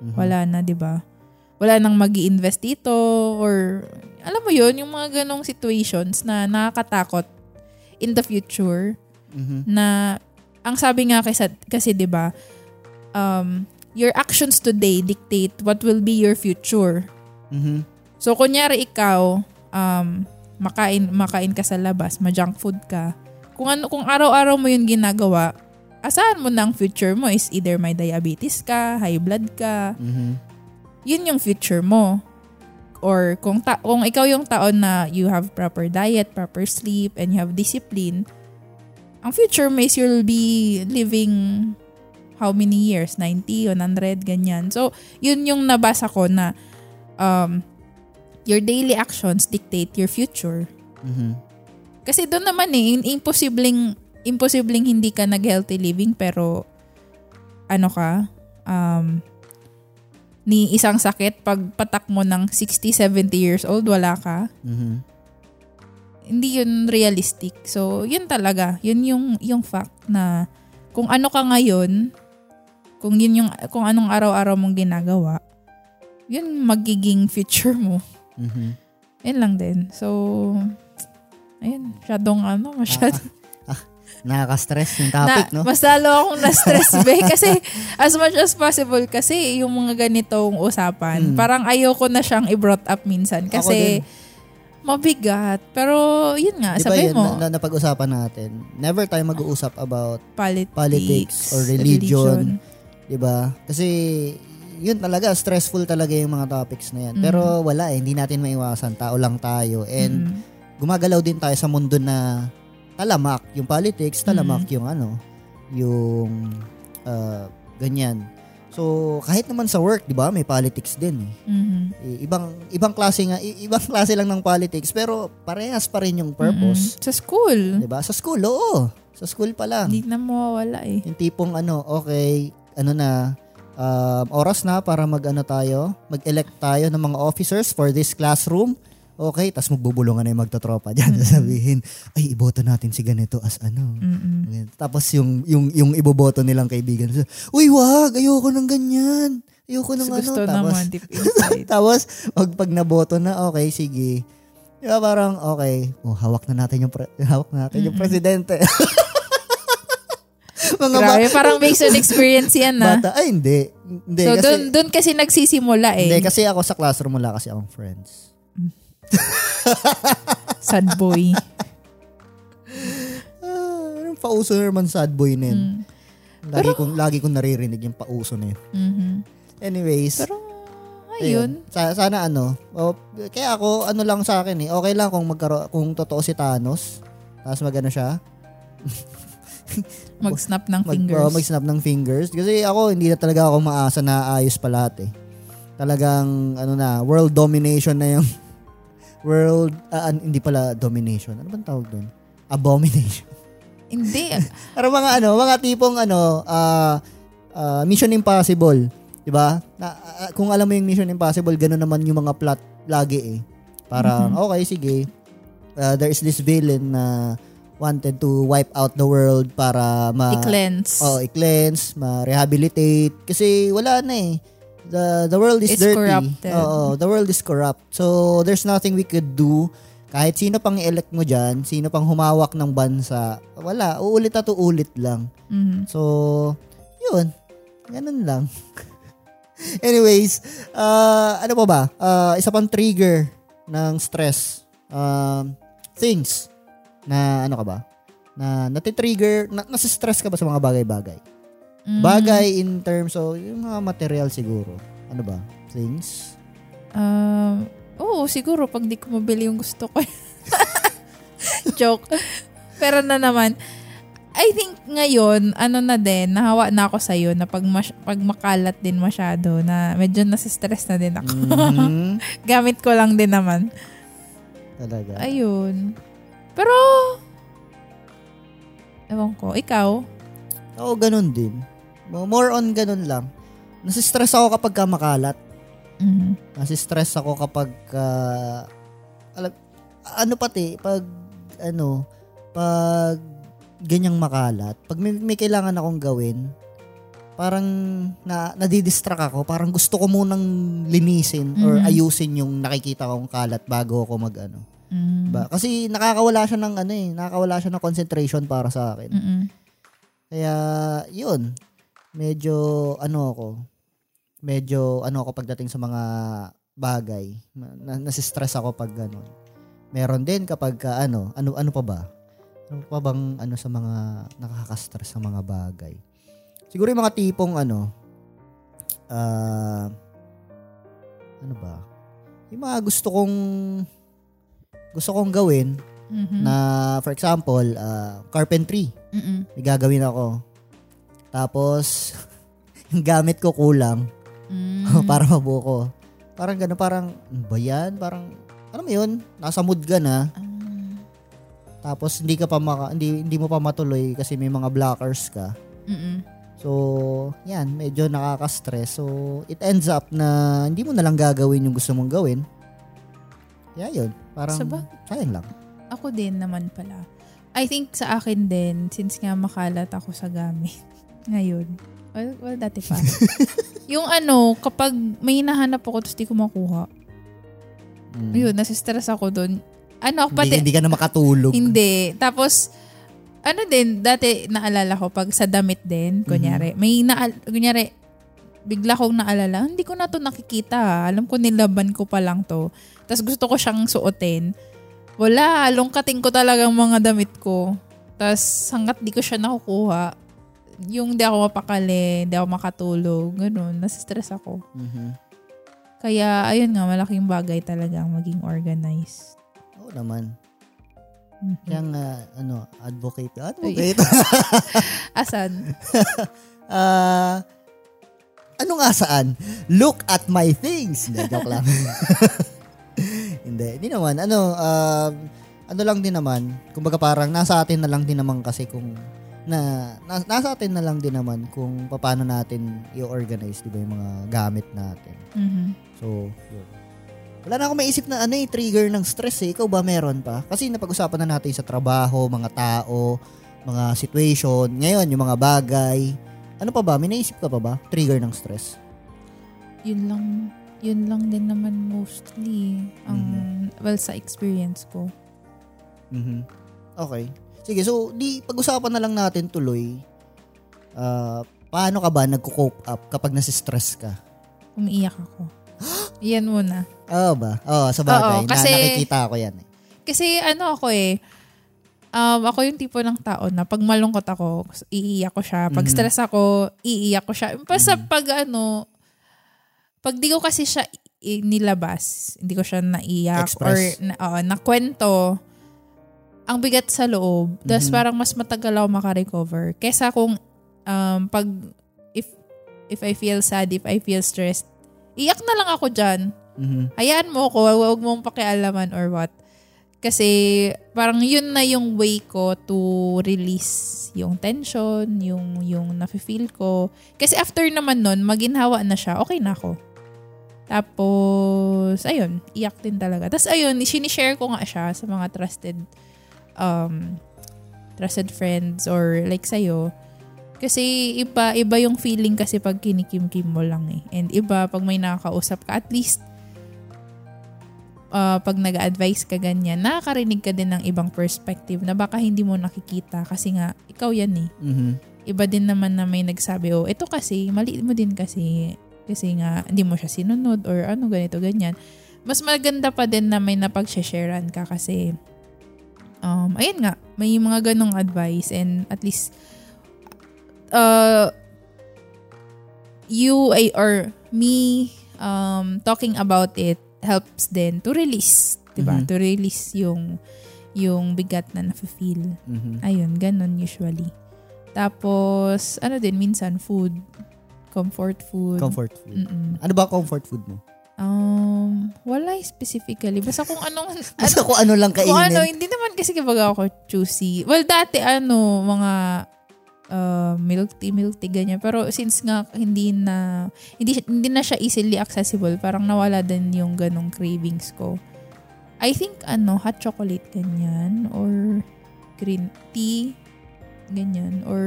Mhm. Wala na, 'di ba? Wala nang magi-invest dito or alam mo 'yon, yung mga ganong situations na nakakatakot in the future Mhm. na ang sabi nga kasi, kasi 'di ba um your actions today dictate what will be your future. Mhm. So, kunyari ikaw, um, makain, makain ka sa labas, ma-junk food ka. Kung, ano, kung araw-araw mo yun ginagawa, asahan mo na ang future mo is either may diabetes ka, high blood ka, Mhm. Yun yung future mo. Or kung, ta- kung ikaw yung taon na you have proper diet, proper sleep, and you have discipline, ang future mo is you'll be living how many years? 90, 100, ganyan. So, yun yung nabasa ko na um, your daily actions dictate your future. Mhm. Kasi doon naman eh, imposibleng, imposibleng hindi ka nag-healthy living pero ano ka, um, ni isang sakit, pag patak mo ng 60, 70 years old, wala ka. Mhm. Hindi yun realistic. So, yun talaga. Yun yung, yung fact na kung ano ka ngayon, kung yun yung, kung anong araw-araw mong ginagawa, yun magiging future mo. Mhm. Yun lang din. So, ayun, masyadong ano, masyadong, Nakaka-stress yung topic, na, no? mas lalo akong na-stress, be. Kasi, as much as possible, kasi yung mga ganitong usapan, Mm. parang ayoko na siyang i-brought up minsan. Kasi, mabigat. Pero, yun nga, Di ba sabi yun, mo, na, na, napag-usapan natin, never tayo mag-uusap about politics, politics or religion. 'di ba? Kasi yun talaga stressful talaga yung mga topics na yan. Mhm. Pero wala eh, hindi natin maiwasan, tao lang tayo and Mm. gumagalaw din tayo sa mundo na talamak yung politics, talamak Mhm. yung ano, yung uh, ganyan. So kahit naman sa work, 'di ba, may politics din eh. Mhm. I- Ibang ibang klase nga, ibang klase lang ng politics pero parehas pa rin yung purpose. Mhm. Sa school. 'Di ba? Sa school, oo. Sa school pa lang. Hindi na mawawala eh. Yung tipong ano, okay, ano na, um, oras na para mag ano tayo, mag-elect tayo ng mga officers for this classroom. Okay, tas magbubulungan na yung magtotropa dyan. Sasabihin, ay, iboto natin si ganito as ano. Ganyan. Tapos yung, yung, yung iboboto nilang kaibigan, uy, wag, ayoko ng ganyan. Ayoko ng Gusto ano. Tapos, naman deep inside. tapos, pag, pag naboto na, okay, sige. Di ba, parang, okay, oh, hawak na natin yung, pre- hawak na natin yung presidente. mga ba- Grabe, parang based on experience yan na. bata, ay, hindi. Hindi, So, kasi, doon doon kasi nagsisimula eh. hindi, kasi ako sa classroom wala kasi akong friends. Sad boy. Ah, anong pauso naman sad boy na yun. Mm. Lagi, kong, lagi kong naririnig yung pauso na yun. Mhm. Anyways, Pero, ayun. Sa, sana ano, oh, kaya ako, ano lang sa akin eh, okay lang kung magkaro kung totoo si Thanos, tapos magano siya, Mag-snap ng mag, fingers. oh, mag-snap ng fingers. Kasi ako, hindi na talaga ako maasa na ayos pa lahat eh. Talagang, ano na, world domination na yung, world, an- hindi pala domination. Ano bang tawag doon? Abomination. Hindi. Pero mga ano, mga tipong ano, ah ah, Mission Impossible, 'di ba? Na ah, kung alam mo yung Mission Impossible, ganoon naman yung mga plot lagi eh. Parang okay, sige. Ah, there is this villain na wanted to wipe out the world para ma I-cleanse. Oh, i-cleanse, ma-rehabilitate kasi wala na eh. The the world is It's dirty. corrupted. Oo, the world is corrupt. So there's nothing we could do. Kahit sino pang i-elect mo diyan, sino pang humawak ng bansa, wala, uulit at uulit lang. Mhm. So, yun. Ganun lang. Anyways, uh, ano pa ba? Uh, isa pang trigger ng stress. Um, things na ano ka ba? Na natitrigger, na, nasa-stress ka ba sa mga bagay-bagay? Mm. Bagay in terms of yung mga material siguro. Ano ba? Things? Um, oo, siguro pag di ko mabili yung gusto ko. Joke. Pero na naman, I think ngayon, ano na din, nahawa na ako sa'yo na pag, mas, pag makalat din masyado, na medyo nasistress na din ako. Mhm. Gamit ko lang din naman. Talaga. Ayun. Pero, ewan ko, ikaw? Oo, ganun din. More on ganun lang. Nasistress ako kapag ka makalat. Mhm. Nasistress ako kapag ah, alam, ano pati, pag ano, pag ganyang makalat, pag may, may kailangan akong gawin, parang na nadidistract ako, parang gusto ko munang linisin or Mhm. ayusin yung nakikita kong kalat bago ako mag ano. Mm. Ba? Kasi nakakawala siya ng ano eh, nakakawala siya ng concentration para sa akin. Mm-mm. Kaya, yun. Medyo, ano ako, medyo, ano ako pagdating sa mga bagay. Na, nasistress ako pag gano'n. Meron din kapag, ka, ano, ano, ano pa ba? Ano pa bang, ano, sa mga, nakakastress sa mga bagay? Siguro yung mga tipong, ano, ah, ano ba? Yung mga gusto kong, gusto kong gawin, Mhm. na, for example, ah, carpentry Mm-mm. may gagawin ako. Tapos, yung gamit ko kulang Mm. para mabuo ko. Parang gano'n, parang, ano ba yan? Parang, alam mo yun, nasa mood ka na. Ah. Tapos, hindi ka pa maka, hindi, hindi mo pa matuloy kasi may mga blockers ka. Mm-mm. So, yan, medyo nakaka-stress. So, it ends up na hindi mo na lang gagawin yung gusto mong gawin. Kaya yun, parang Saba- sayang lang. Ako din naman pala. I think sa akin din, since nga makalat ako sa gamit ngayon. Well, well dati pa. yung ano, kapag may hinahanap ako tapos di ko makuha. Mm. Yun, nasistress ako doon. Ano, Hindi, pati, hindi ka na makatulog. Hindi. Tapos, ano din, dati naalala ko pag sa damit din, kunyari, may naal, kunyari, bigla kong naalala, hindi ko na to nakikita. Alam ko nilaban ko pa lang to. Tapos gusto ko siyang suotin. Wala, lungkating ko talagang mga damit ko. Tapos hanggat di ko siya nakukuha, yung di ako mapakali, di ako makatulog, ganun, nasistress ako. Mhm. Kaya, ayun nga, malaking bagay talaga ang maging organized. Oo naman. Mhm. Kaya nga, ano, advocate. Advocate. Asan? Ah, ano nga saan? Look at my things. Hindi, joke lang. hindi, hindi naman. Ano, um, ano lang din naman. Kumbaga parang nasa atin na lang din naman kasi kung na, na nasa atin na lang din naman kung paano natin i-organize, di ba, yung mga gamit natin. Mhm. So, yun. Wala na ako maisip na ano eh, trigger ng stress eh. Ikaw ba meron pa? Kasi napag-usapan na natin sa trabaho, mga tao, mga situation, ngayon yung mga bagay. Ano pa ba? May naisip ka pa ba? Trigger ng stress? yun lang yun lang din naman mostly ang Mm-hmm. well sa experience ko. Mhm. Okay. Sige, so di pag-usapan na lang natin tuloy. ah, paano ka ba nagko-cope up kapag nasi-stress ka? Umiiyak ako. Yan muna. Oo ba? Oo, sa bagay. Oo, kasi- na, nakikita ko yan eh. Kasi ano ako eh, um, ako yung tipo ng tao na pag malungkot ako, iiyak ko siya. Pag Mhm. stress ako, iiyak ko siya. Basta pag ano, pag di ko kasi siya nilabas, hindi ko siya naiyak Express. or na, oo, nakwento, ang bigat sa loob. Tapos Mhm. parang mas matagal ako makarecover. Kesa kung um, pag if if I feel sad, if I feel stressed, iyak na lang ako dyan. Mhm. Hayaan mo ako, huwag mong pakialaman or what. Kasi parang yun na yung way ko to release yung tension, yung yung nafe-feel ko. Kasi after naman nun, maginhawa na siya, okay na ako. Tapos, ayun, iyak din talaga. Tapos ayun, sinishare ko nga siya sa mga trusted um, trusted friends or like sa'yo. Kasi iba, iba yung feeling kasi pag kinikim-kim mo lang eh. And iba pag may nakakausap ka, at least uh, pag nag-advise ka ganyan, nakakarinig ka din ng ibang perspective na baka hindi mo nakikita kasi nga, ikaw yan eh. Mhm. Iba din naman na may nagsabi, oh, ito kasi, mali mo din kasi, kasi nga, hindi mo siya sinunod or ano, ganito, ganyan. Mas maganda pa din na may napag-sharean ka kasi, um, ayun nga, may mga ganong advice and at least, uh, you or me um talking about it helps then to release, 'di ba? Mhm. To release yung yung bigat na nafe-feel. Mhm. Ayun, ganun usually. Tapos ano din minsan food, comfort food. Comfort food. Mm-mm. Ano ba comfort food mo? Um, wala specifically. Basta kung anong Basta kung ano lang Kung ano, kainin. hindi naman kasi kapag ako choosy. Well, dati ano, mga uh, milk tea, milk tea, ganyan. Pero since nga hindi na, hindi, hindi na siya easily accessible, parang nawala din yung ganong cravings ko. I think ano, hot chocolate ganyan, or green tea, ganyan, or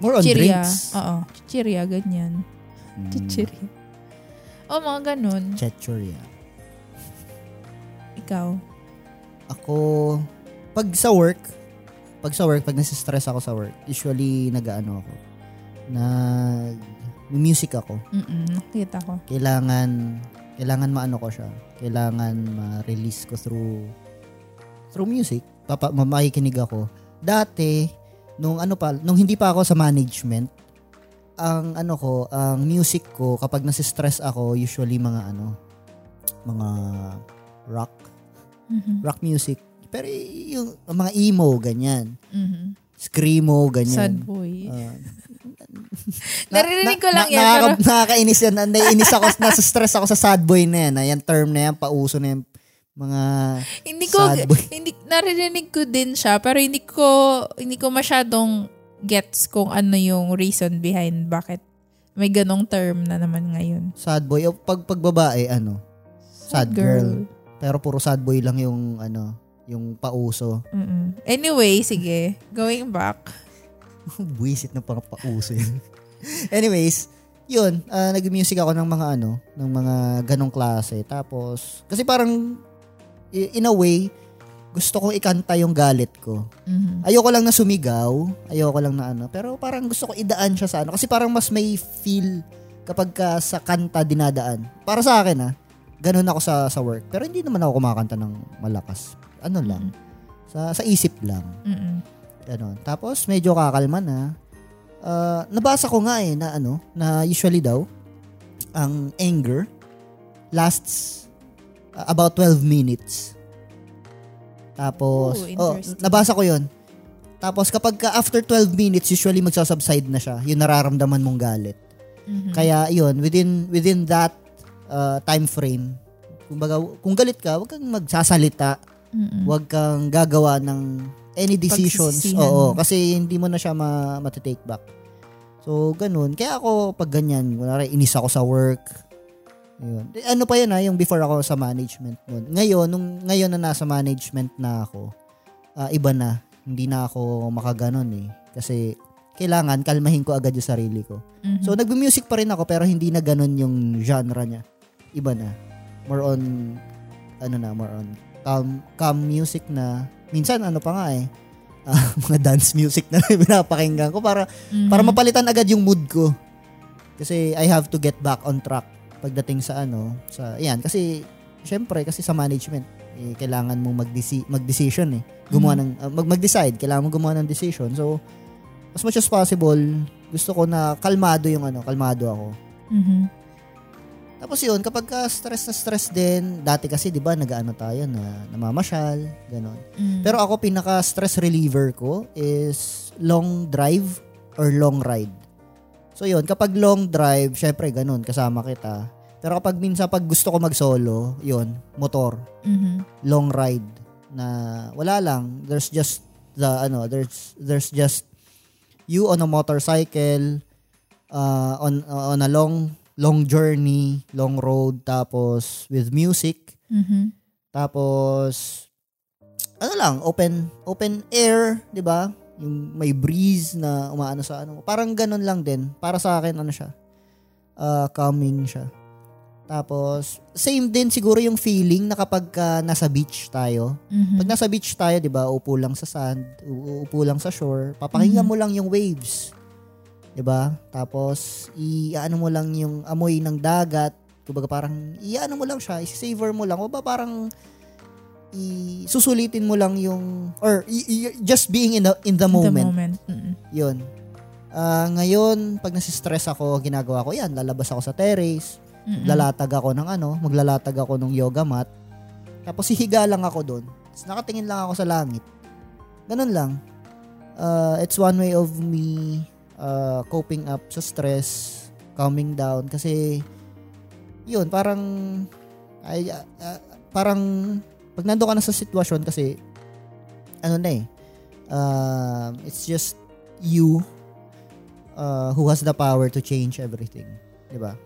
More on chiria. drinks. Oo, chiria, ganyan. Mm. Chiria. O, mga ganun. Chechuria. Ikaw. Ako, pag sa work, pag sa work, pag nasistress ako sa work, usually nag-ano ako, nag music ako. Mm-mm, nakita ko. Kailangan, kailangan maano ko siya. Kailangan ma-release ko through, through music. Papa, ma- makikinig ako. Dati, nung ano pa, nung hindi pa ako sa management, ang ano ko, ang music ko, kapag nasistress ako, usually mga ano, mga rock, Mhm. rock music. Pero yung mga emo, ganyan. Mhm. Screamo, Sad ganyan. boy. Ah. Narinig ko lang yan, nakaka- pero- Nakakainis yan. Naiinis ako, nasa stress ako sa sad boy na yan. Ayan, term na yan, pauso na yan. Mga Hindi ko sad boy. hindi naririnig ko din siya pero hindi ko hindi ko masyadong gets kung ano yung reason behind bakit may ganong term na naman ngayon. Sad boy. O pag, pag babae, ano? Sad girl. Pero puro sad boy lang yung, ano, yung pauso. Mm-mm. Anyway, sige. Going back. Buisit na pang pauso yun. Anyways, yun, ah, nag-music ako ng mga ano, ng mga ganong klase. Tapos, kasi parang, in a way, gusto kong ikanta yung galit ko. Mhm. Ayoko lang na sumigaw, ayoko lang na ano, pero parang gusto ko idaan siya sa ano. Kasi parang mas may feel kapag ka sa kanta dinadaan. Para sa akin ah, ganun ako sa, sa work. Pero hindi naman ako kumakanta ng malakas. Ano lang, sa, sa isip lang. Mm-mm. Ganon. Tapos medyo kakalma na. Ah, nabasa ko nga eh na ano, na usually daw ang anger lasts ah, about 12 minutes. Tapos, Ooh, oh, nabasa ko 'yon. Tapos kapag ka after 12 minutes, usually magsasubside na siya. Yung nararamdaman mong galit. Mhm. Kaya 'yun, within within that uh, time frame, kumbaga, kung galit ka, huwag kang magsasalita Mm-mm. Huwag kang gagawa ng any decisions. Oo, kasi hindi mo na siya ma- matitake back. So, ganun. Kaya ako, pag ganyan, kunwari, inis ako sa work. Yun. Eh, Ano pa yun ha, yung before ako sa management nun. Ngayon, nung ngayon na nasa management na ako, ah, iba na. Hindi na ako makaganon eh. Kasi, kailangan kalmahin ko agad yung sarili ko. Mhm. So, nagbe-music pa rin ako, pero hindi na ganun yung genre niya. Iba na. More on, ano na, more on calm, calm music na, minsan ano pa nga eh, ah, mga dance music na pinapakinggan ko para, Mhm. para mapalitan agad yung mood ko. Kasi I have to get back on track pagdating sa ano, sa, yan, kasi, syempre, kasi sa management, eh, kailangan mong mag-deci- mag-decision eh. Gumawa ng, ah, mag- mag-decide, kailangan mong gumawa ng decision. So, as much as possible, gusto ko na kalmado yung ano, kalmado ako. Mhm. Tapos yun, kapag ka stress na stress din, dati kasi 'di ba nag-ano tayo na namamasyal, ganon. Mm. Pero ako pinaka stress reliever ko is long drive or long ride. So yun, kapag long drive, syempre ganon, kasama kita. Pero kapag minsan pag gusto ko mag-solo, yun, motor, Mhm. long ride na wala lang, there's just the ano, there's there's just you on a motorcycle uh, on on a long long journey, long road tapos with music, Mhm. tapos ano lang, open open air, 'di ba? Yung may breeze na umaano sa ano. Parang ganun lang din. Para sa akin ano siya. Uh, calming siya. Tapos same din siguro yung feeling na kapag ka nasa beach tayo. Mhm. Pag nasa beach tayo, 'di ba? Upo lang sa sand, u- upo lang sa shore, papakinggan Mhm. mo lang yung waves. 'Di ba? Tapos i-ano mo lang yung amoy ng dagat. Kumbaga parang i-ano mo lang siya, i-savor mo lang. O ba parang i susulitin mo lang yung or i- i- just being in the in the The moment. moment. Mm-mm. Yun. Ah, ngayon, pag nasistress ako, ginagawa ko, yan, lalabas ako sa terrace, Mm-mm. maglalatag ako ng ano, maglalatag ako ng yoga mat, tapos hihiga lang ako doon. Tapos nakatingin lang ako sa langit. Ganun lang. Uh, it's one way of me uh, coping up sa stress, calming down, kasi yun, parang ay, uh, uh, parang pag nando ka na sa sitwasyon kasi ano na eh uh, it's just you uh, who has the power to change everything. 'Di ba?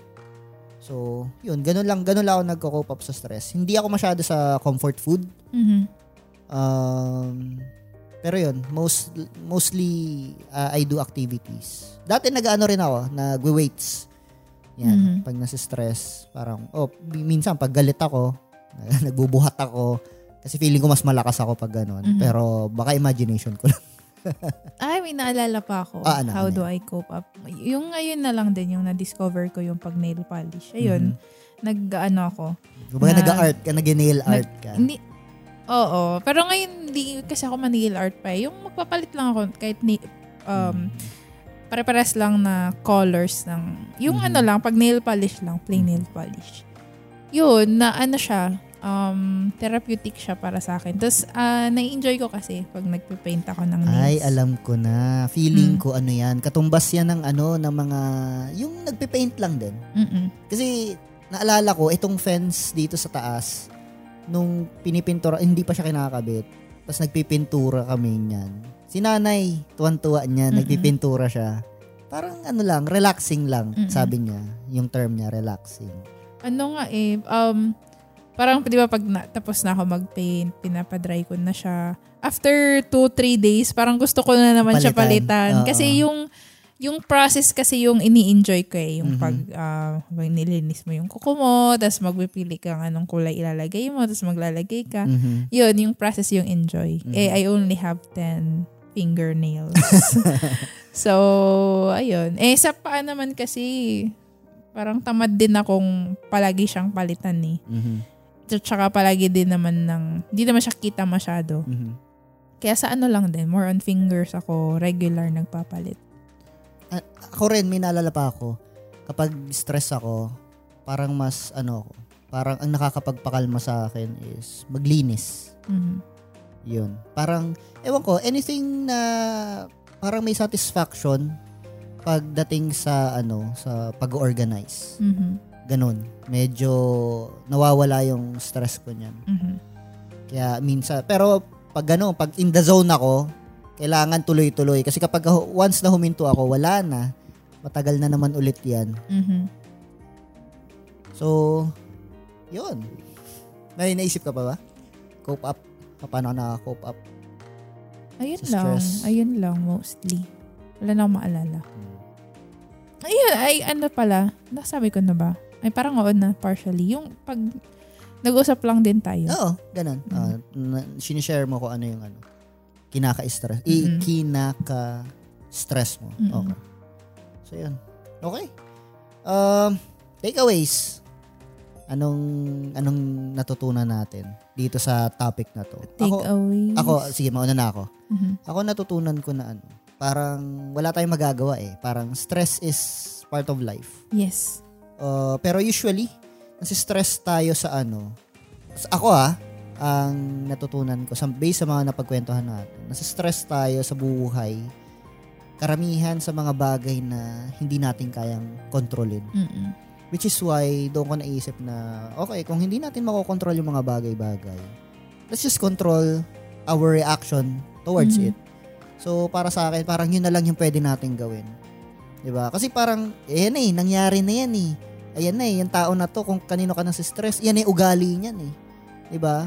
So, yun, ganun lang, ganun lang ako nagko-cope up sa stress. Hindi ako masyado sa comfort food. Mhm. Um, pero yun, most, mostly uh, I do activities. Dati nag-ano rin ako, nag-weights. Yan, Mhm. pag nasa-stress, parang, oh, minsan pag galit ako, nagbubuhat ako, kasi feeling ko mas malakas ako pag ganun. Mhm. Pero baka imagination ko lang. Ay, may naalala pa ako. Ah, ano, How ano do I cope up? Yung ngayon na lang din, yung na-discover ko yung pag nail polish. Ayun, nag-ano ako. Kumbaga Na- nag-art ka, nag-nail Nag- art ka. Hindi, oo. Pero ngayon, hindi kasi ako man-nail art pa. eh. Yung magpapalit lang ako kahit ni, um, pare-pares lang na colors ng, yung Mhm. ano lang, pag nail polish lang, plain nail polish. Yun, na ano siya, um, therapeutic siya para sa akin. Tapos, ah, na-enjoy ko kasi pag nagpe-paint ako ng nails. Ay, alam ko na. Feeling Mm. ko ano yan. Katumbas yan ng ano, ng mga, yung nagpe-paint lang din. Mm-mm. Kasi, naalala ko, itong fence dito sa taas, nung pinipintura, hindi pa siya kinakabit. Tapos nagpipintura kami niyan. Si nanay, tuwan-tuwa niya, Mm-mm. nagpipintura siya. Parang ano lang, relaxing lang, Mm-mm. sabi niya. Yung term niya, relaxing. Ano nga eh, um, parang di ba pag na, tapos na ako mag-paint, pinapadry ko na siya. After 2-3 days, parang gusto ko na naman siya Palitan. palitan. Oo. Kasi yung yung process kasi yung ini-enjoy ko eh. Yung Mhm. pag, ah, pag nilinis mo yung kuko mo, tapos magpipili ka ng anong kulay ilalagay mo, tapos maglalagay ka. Mhm. Yun, yung process yung enjoy. Mhm. Eh, I only have 10 fingernails. so, ayun. Eh, sa paa naman kasi, parang tamad din akong palagi siyang palitan eh. Mhm. Tsaka palagi din naman ng, hindi naman siya kita masyado. Mhm. Kaya sa ano lang din, more on fingers ako, regular nagpapalit. A- ako rin, may naalala pa ako. Kapag stress ako, parang mas ano ako, parang ang nakakapagpakalma sa akin is maglinis. Mhm. Yun. Parang, ewan ko, anything na parang may satisfaction pagdating sa ano, sa pag-organize. Mhm. Ganun. Medyo nawawala yung stress ko niyan. Mhm. Kaya minsan, pero pag ano, pag in the zone ako, kailangan tuloy-tuloy. Kasi kapag once na huminto ako, wala na. Matagal na naman ulit yan. Mhm. So, yun. May naisip ka pa ba? Cope up? Paano ka nakaka-cope up? Ayun Sa lang. stress. Ayun lang, mostly. Wala na akong maalala. Ayun, ay ano pala, nasabi ko na ba? Ay parang oo na, partially. Yung pag nag-usap lang din tayo. Oo, ganun. Mm. Ah, na- sinishare mo ko ano yung ano, kinaka-stress. I- Mhm. kinaka-stress mo. Mhm. Okay. So, yun. Okay. Um, takeaways. Anong anong natutunan natin dito sa topic na to? Take ako, away. ako, sige, mauna na ako. Mhm. Ako natutunan ko na ano, parang wala tayong magagawa eh. Parang stress is part of life. Yes. Uh, pero usually, nasi-stress tayo sa ano. sa- Ako ah, ang natutunan ko, sa, based sa mga napagkwentuhan natin, nasi-stress tayo sa buhay karamihan sa mga bagay na hindi natin kayang kontrolin. Mm-mm. Which is why doon ko naisip na, okay, kung hindi natin makokontrol yung mga bagay-bagay, let's just control our reaction towards Mhm. it. So, para sa akin, parang yun na lang yung pwede natin gawin. 'Di ba? Kasi parang, eh, yan eh, nangyari na yan eh. Ayan na eh, yung tao na to, kung kanino ka nasa stress, yan eh, ugali niyan eh. 'Di ba?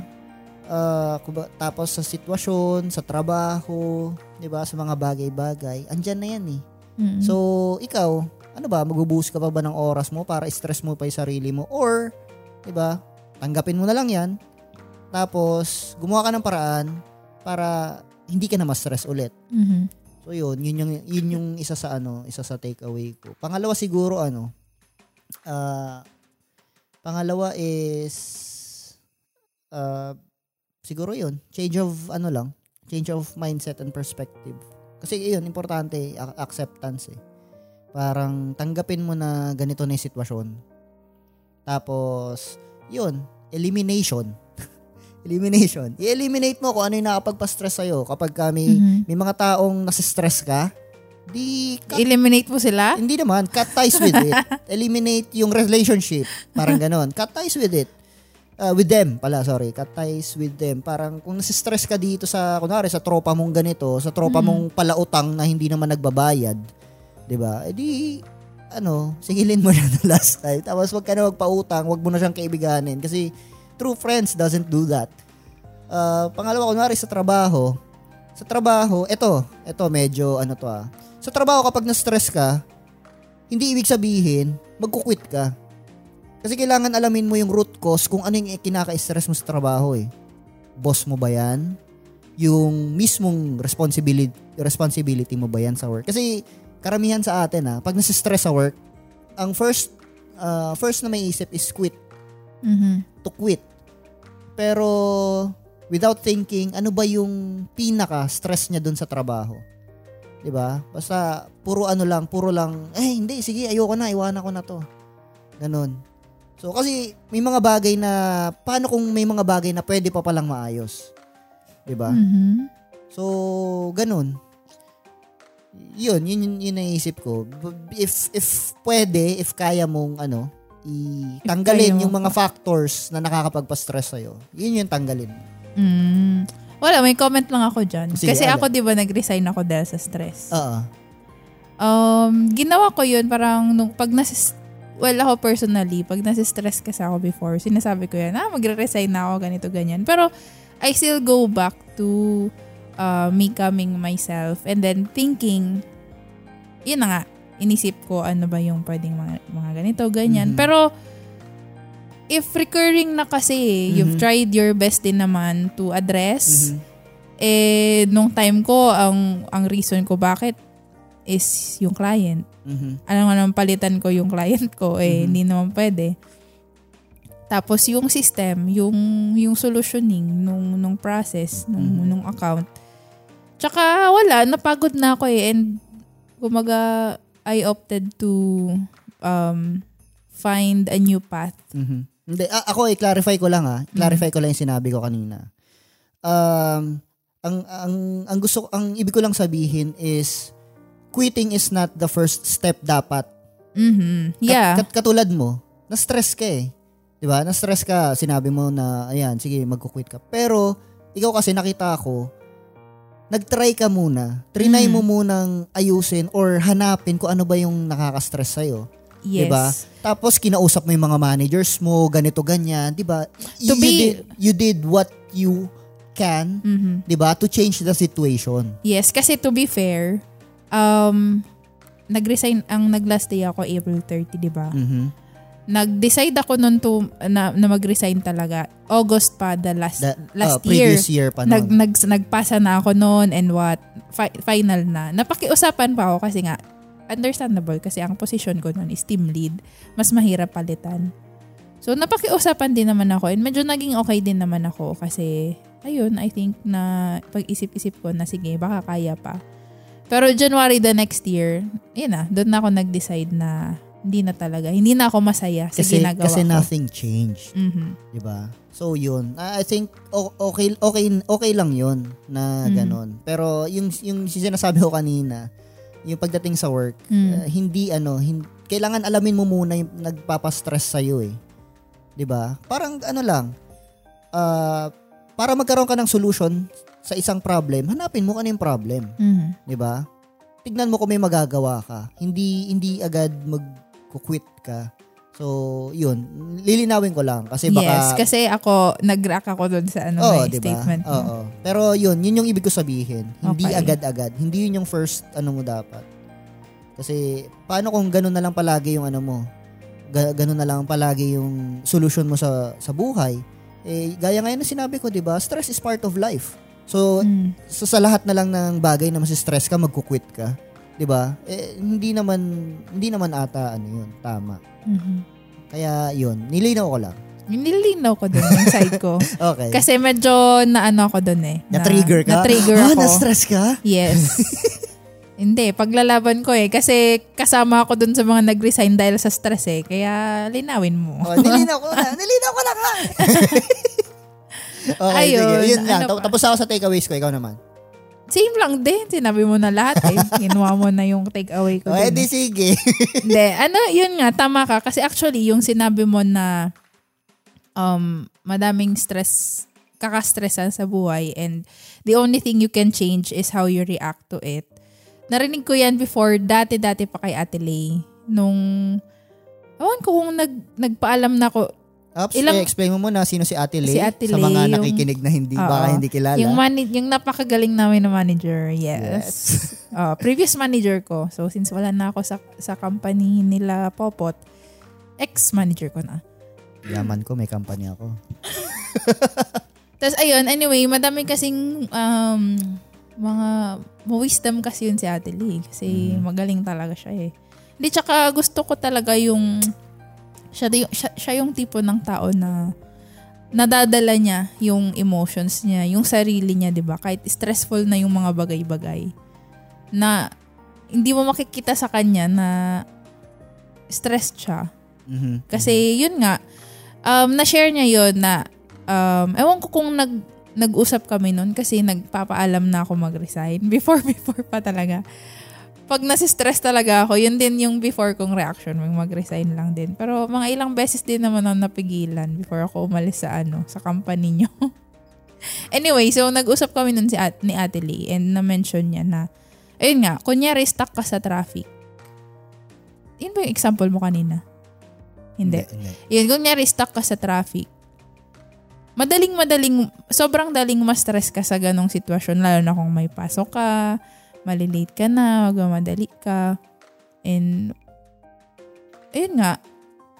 Ah, kuba- tapos sa sitwasyon, sa trabaho, 'di ba, sa mga bagay-bagay, andyan na yan eh. Mm-mm. So, ikaw, ano ba, magbubuhos ka pa ba ng oras mo para stress mo pa yung sarili mo? Or, 'di ba, tanggapin mo na lang yan. Tapos, gumawa ka ng paraan para hindi ka na ma-stress ulit. Mhm. So, yun, yun yung, yun yung isa sa ano, isa sa takeaway ko. Pangalawa siguro, ano, ah, pangalawa is, ah, siguro yun, change of, ano lang, change of mindset and perspective. Kasi yun, importante, acceptance eh. Parang tanggapin mo na ganito na yung sitwasyon. Tapos, yun, elimination. Elimination. I-eliminate mo kung ano yung nakapagpa-stress sa'yo. Kapag kami, Mhm. may mga taong nasa-stress ka, di cut, Eliminate mo sila? hindi naman, cut ties with it. Eliminate yung relationship. Parang ganon. Cut ties with it. Uh, with them pala, sorry. Cut ties with them. Parang kung nasistress ka dito sa, kunwari, sa tropa mong ganito, sa tropa Mhm. mong palautang na hindi naman nagbabayad, di ba? Eh di, ano, sigilin mo na na last time. Tapos wag ka na magpautang, wag mo na siyang kaibiganin. Kasi true friends doesn't do that. Uh, pangalawa, kunwari sa trabaho, sa trabaho, eto, eto medyo ano to ah. Sa trabaho kapag na-stress ka, hindi ibig sabihin magkukwit ka. Kasi kailangan alamin mo yung root cause kung ano yung kinaka-stress mo sa trabaho eh. Boss mo ba yan? Yung mismong responsibility, responsibility mo ba yan sa work? Kasi karamihan sa atin ah, pag nasistress sa work, ang first uh, first na may isip is quit, Mhm. to quit. Pero without thinking, ano ba yung pinaka stress niya dun sa trabaho? 'Di ba? Basta puro ano lang, puro lang, eh hindi, sige, ayoko na, iwanan ko na 'to. Ganon. So kasi may mga bagay na paano kung may mga bagay na pwede pa palang maayos? 'Di ba? Mhm. So, ganun. Yun, yun, yun, yun naisip ko. If, if pwede, if kaya mong, ano, i-tanggalin yung mga factors na nakakapagpa-stress sa'yo, yun yung tanggalin. Mm. Wala, may comment lang ako dyan. Sige, Kasi ano? ako, di ba, nag-resign ako dahil sa stress. Oo. Um, ginawa ko yun parang nung pag nasis well ako personally, pag nasistress kasi ako before, sinasabi ko yan, ah, magre-resign na ako, ganito, ganyan. Pero, I still go back to uh, me coming myself and then thinking, yun na nga, inisip ko ano ba yung pwedeng mga, mga ganito, ganyan. Mhm. Pero, if recurring na kasi, you've Mhm. tried your best din naman to address, Mhm. eh, nung time ko, ang, ang reason ko bakit is yung client. Mhm. Alam nga naman palitan ko yung client ko, eh, Mhm. hindi naman pwede. Tapos yung system, yung yung solutioning nung nung process nung Mhm. nung account. Tsaka wala, napagod na ako eh and kumaga I opted to um find a new path. Mhm. Hindi, a- ako i-clarify ko lang ah. Clarify ko lang yung sinabi ko kanina. Um, ang ang ang gusto ang ibig ko lang sabihin is quitting is not the first step dapat Mhm. Kat- Yeah. kat- katulad mo, na-stress ka eh. 'Di ba? Na-stress ka, sinabi mo na ayan, sige, magko-quit ka. Pero ikaw kasi nakita ko nag-try ka muna. Trinay Mm. mo munang ayusin or hanapin kung ano ba yung nakaka-stress sa'yo. yes. Diba? Tapos kinausap mo yung mga managers mo, ganito ganyan, 'di ba? To you, be- did, you did what you can, Mhm. 'di ba? To change the situation. Yes, kasi to be fair, um, nag-resign, ang nag-last day ako April 30, di ba? Nag-decide ako nun to, na, na mag-resign talaga. August pa, the last, The- last oh, year. previous year pa Nag, noon. nag, nagpasa na ako noon and what, fi- final na. Napakiusapan pa ako kasi nga, understandable kasi ang position ko noon is team lead. Mas mahirap palitan. So, napakiusapan din naman ako and medyo naging okay din naman ako kasi, ayun, I think na pag-isip-isip ko na sige, baka kaya pa. Pero January the next year, yun na, doon na ako nag-decide na hindi na talaga. Hindi na ako masaya sa kasi ginagawa kasi ko. nothing changed. Mhm. 'di ba? So yun, I think okay okay okay lang 'yun na Mhm. ganon. Pero yung yung sinasabi ko kanina, yung pagdating sa work, Mm. uh, hindi ano, hin- kailangan alamin mo muna yung nagpapa-stress sa iyo eh. 'Di ba? Parang ano lang, ah, para magkaroon ka ng solution sa isang problem, hanapin mo ano yung problem, Mhm. 'di ba? Tignan mo kung may magagawa ka. Hindi hindi agad mag-quit ka. So, yun. Lilinawin ko lang kasi baka yes, kasi ako, nag-react ako doon sa ano, Oo, may di ba? statement mo. Oo. Pero yun, yun yung ibig ko sabihin. Hindi Okay. agad-agad. Hindi yun yung first ano mo dapat. Kasi paano kung ganun na lang palagi yung ano mo? Ga- ganun na lang palagi yung solution mo sa sa buhay. Eh gaya ngayon na sinabi ko, 'di ba? Stress is part of life. So, Mm. so sa lahat na lang ng bagay na masi-stress ka, magku-quit ka. 'Di ba? Eh hindi naman hindi naman ata ano yun, tama. Mhm. Kaya yun, nilinaw ko lang. Nililinaw ko doon yung side ko. Okay. Kasi medyo naano ako doon eh. na-trigger ka? Na-trigger ah, ako. na-stress ka? Yes. Hindi, paglalaban ko eh. Kasi kasama ako dun sa mga nag-resign dahil sa stress eh. Kaya linawin mo. Oh, nilinaw ko na. Nilinaw ko na nga. okay, Ayun, sige. Yun lang. ano Tap- pa? Tapos ako sa takeaways ko. Ikaw naman. Same lang din. Sinabi mo na lahat eh. Kinuha mo na yung takeaway ko. O, dun edi eh. sige. Hindi, ano, yun nga, tama ka. Kasi actually, yung sinabi mo na um, madaming stress, kakastressan sa buhay and the only thing you can change is how you react to it. Narinig ko yan before, dati-dati pa kay Ate Lay. Nung, awan ko kung nag, nagpaalam na ako. Ops, Ilang- eh, explain mo muna sino si Ate Lay. Si Ate sa Lay, mga yung- nakikinig na hindi, Oo. baka hindi kilala. Yung, mani- yung napakagaling namin na manager, yes. Yes. Ah, previous manager ko. So, since wala na ako sa, sa company nila Popot, ex-manager ko na. Yaman ko, may company ako. Tapos ayun, anyway, madami kasing um, mga wisdom kasi yun si Ate Lee. Kasi Mm. magaling talaga siya eh. Hindi, tsaka gusto ko talaga yung siya, siya, siya yung tipo ng tao na nadadala niya yung emotions niya, yung sarili niya, di ba? Kahit stressful na yung mga bagay-bagay. Na hindi mo makikita sa kanya na stressed siya. Mhm. Kasi yun nga, um, na-share niya yun na, um, ewan ko kung nag, nag-usap kami nun kasi nagpapaalam na ako mag-resign. Before, before pa talaga. Pag nasistress talaga ako, yun din yung before kong reaction, yung mag-resign lang din. Pero mga ilang beses din naman ako napigilan before ako umalis sa ano, sa company nyo. anyway, so nag-usap kami nun si at, ni Ate Lee and na-mention niya na, ayun nga, kunyari stuck ka sa traffic. Yun ba yung example mo kanina? Hindi. hindi. Yun, kunyari stuck ka sa traffic. Madaling, madaling, sobrang daling ma-stress ka sa ganong sitwasyon, lalo na kung may pasok ka, malilate ka na, magmamadali ka. And, ayun nga,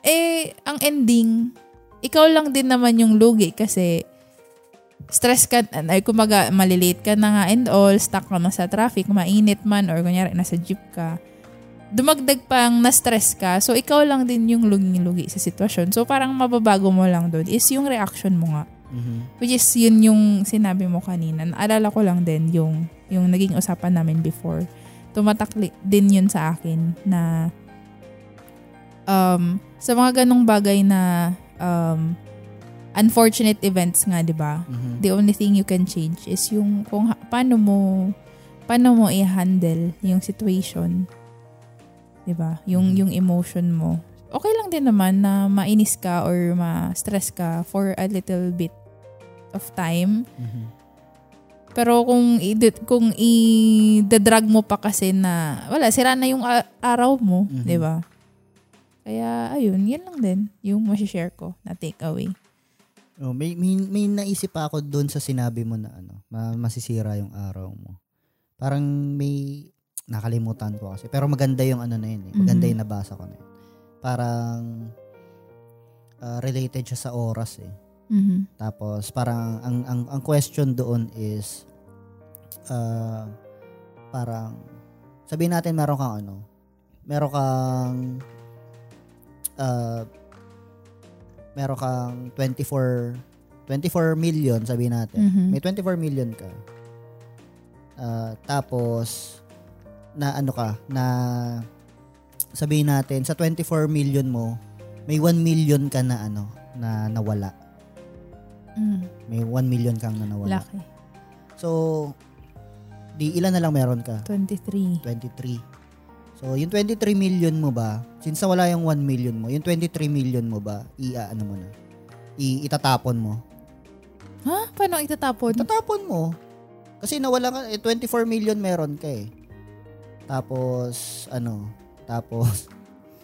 eh, ang ending, ikaw lang din naman yung lugi kasi stress ka, ay kumaga malilate ka na nga and all, stuck ka na sa traffic, mainit man, or kunyari nasa jeep ka dumagdag pang na-stress ka, so ikaw lang din yung lugi-lugi sa sitwasyon. So parang mababago mo lang doon is yung reaction mo nga. Mhm. Which is yun yung sinabi mo kanina. Naalala ko lang din yung, yung naging usapan namin before. Tumatak din yun sa akin na um, sa mga ganong bagay na um, unfortunate events nga, di ba? Mhm. The only thing you can change is yung kung ha- paano mo paano mo i-handle yung situation. 'Di ba? Yung Mhm. yung emotion mo. Okay lang din naman na mainis ka or ma-stress ka for a little bit of time. Mhm. Pero kung i kung i-drag mo pa kasi na wala sira na yung a- araw mo, Mhm. 'di ba? Kaya ayun, yun lang din yung ma-share ko na takeaway. Oh, may, may, may naisip pa ako doon sa sinabi mo na ano, ma- masisira yung araw mo. Parang may nakalimutan ko kasi. Pero maganda yung ano na yun eh. Maganda Mhm. yung nabasa ko na yun. Parang ah, related siya sa oras eh. Mhm. Tapos parang ang ang ang question doon is uh, parang sabihin natin meron kang ano, meron kang uh, meron kang 24 24 million sabihin natin. Mhm. May 24 million ka. Uh, tapos na ano ka na sabihin natin sa 24 million mo may 1 million ka na ano na nawala. Mm. May 1 million kang na nawala. Laki. So, di ilan na lang meron ka? 23. 23. So, yung 23 million mo ba, since wala yung 1 million mo, yung 23 million mo ba, i ano mo na, i itatapon mo. Ha? Paano itatapon? Itatapon mo. Kasi nawala ka, eh, 24 million meron ka eh. Tapos, ano, tapos,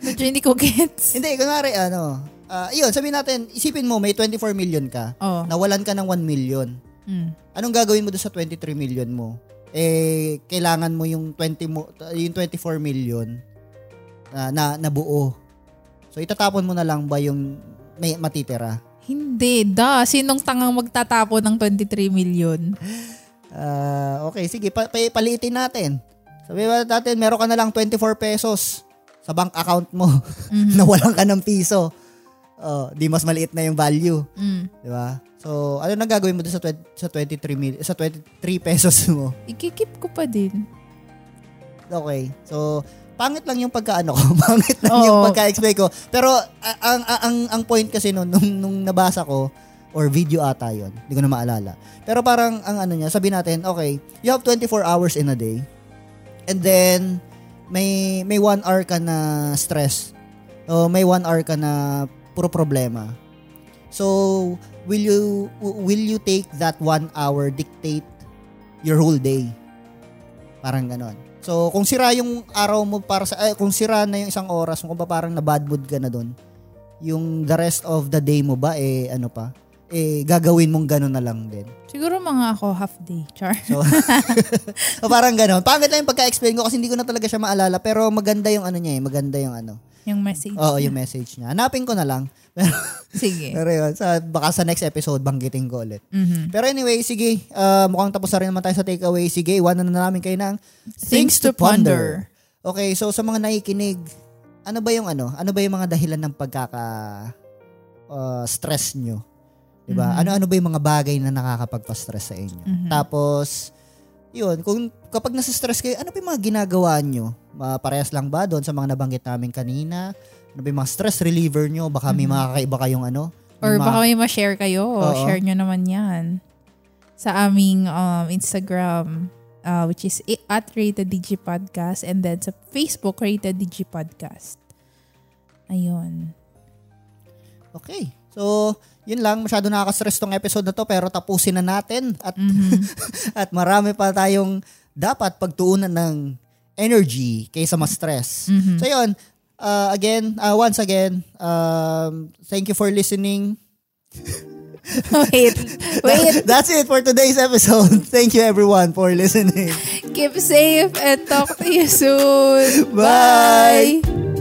Medyo hindi ko gets. hindi, kunwari, ano, ah yun, sabihin natin, isipin mo, may 24 million ka, Oh. nawalan ka ng 1 million. Mm. anong gagawin mo doon sa 23 million mo? Eh, kailangan mo yung 20 mo, yung 24 million na, na nabuo. So, itatapon mo na lang ba yung may matitira? Hindi, da. Sinong tangang magtatapon ng 23 million? Ah, okay, sige, pa, pa, paliitin natin. Sabi ba natin, meron ka na lang 24 pesos sa bank account mo. Mhm. Nawalan ka ng piso. Oh, di mas maliit na yung value, Mm. di ba? So, ano nang gagawin mo doon sa 20, sa 23 mil, sa 23 pesos mo? Ikikip ko pa din. Okay. So, pangit lang yung pagkaano ko. pangit lang Oo. yung pagka-explain ko. Pero, a- ang, ang, ang, point kasi nun, nung, nung nabasa ko, or video ata yon hindi ko na maalala. Pero parang, ang ano niya, sabi natin, okay, you have 24 hours in a day. And then, may, may one hour ka na stress. O may one hour ka na puro problema. So, will you will you take that one hour dictate your whole day? Parang ganon. So, kung sira yung araw mo para sa, eh, kung sira na yung isang oras mo, kung ba parang na bad mood ka na doon, yung the rest of the day mo ba, eh, ano pa, eh, gagawin mong ganon na lang din. Siguro mga ako half day. Char. So, so parang ganon. Pangit lang yung pagka-explain ko kasi hindi ko na talaga siya maalala, pero maganda yung ano niya eh, maganda yung ano. Yung message. Oo, yung message niya. Hanapin ko na lang. Sige. pero yun, sa, baka sa next episode, banggitin ko ulit. Mhm. Pero anyway, sige, ah, mukhang tapos na rin naman tayo sa takeaway. Sige, iwanan na namin kayo ng Things to ponder. Okay, so sa mga nakikinig, ano ba yung ano? Ano ba yung mga dahilan ng pagkaka ah, stress nyo? 'Di ba? Mhm. Ano-ano ba yung mga bagay na nakakapagpa-stress sa inyo? Mhm. Tapos yun, kung kapag nasa-stress kayo, ano ba yung mga ginagawa nyo? Uh, parehas lang ba doon sa mga nabanggit namin kanina? Ano ba yung mga stress reliever nyo? Baka may mga kakaiba kayong ano? Or mga- baka may ma-share kayo. Oo. Share nyo naman yan. Sa aming um, Instagram, uh, which is at Rated DG Podcast. And then sa Facebook, Rated DG Podcast. Ayun. Okay. So, yun lang. Masyado nakaka-stress tong episode na to pero tapusin na natin at Mhm. at marami pa tayong dapat pagtuunan ng energy kaysa ma-stress. Mhm. So yun, uh, again, uh, once again, um, thank you for listening. wait. Wait. That's it for today's episode. Thank you everyone for listening. Keep safe and talk to you soon. Bye.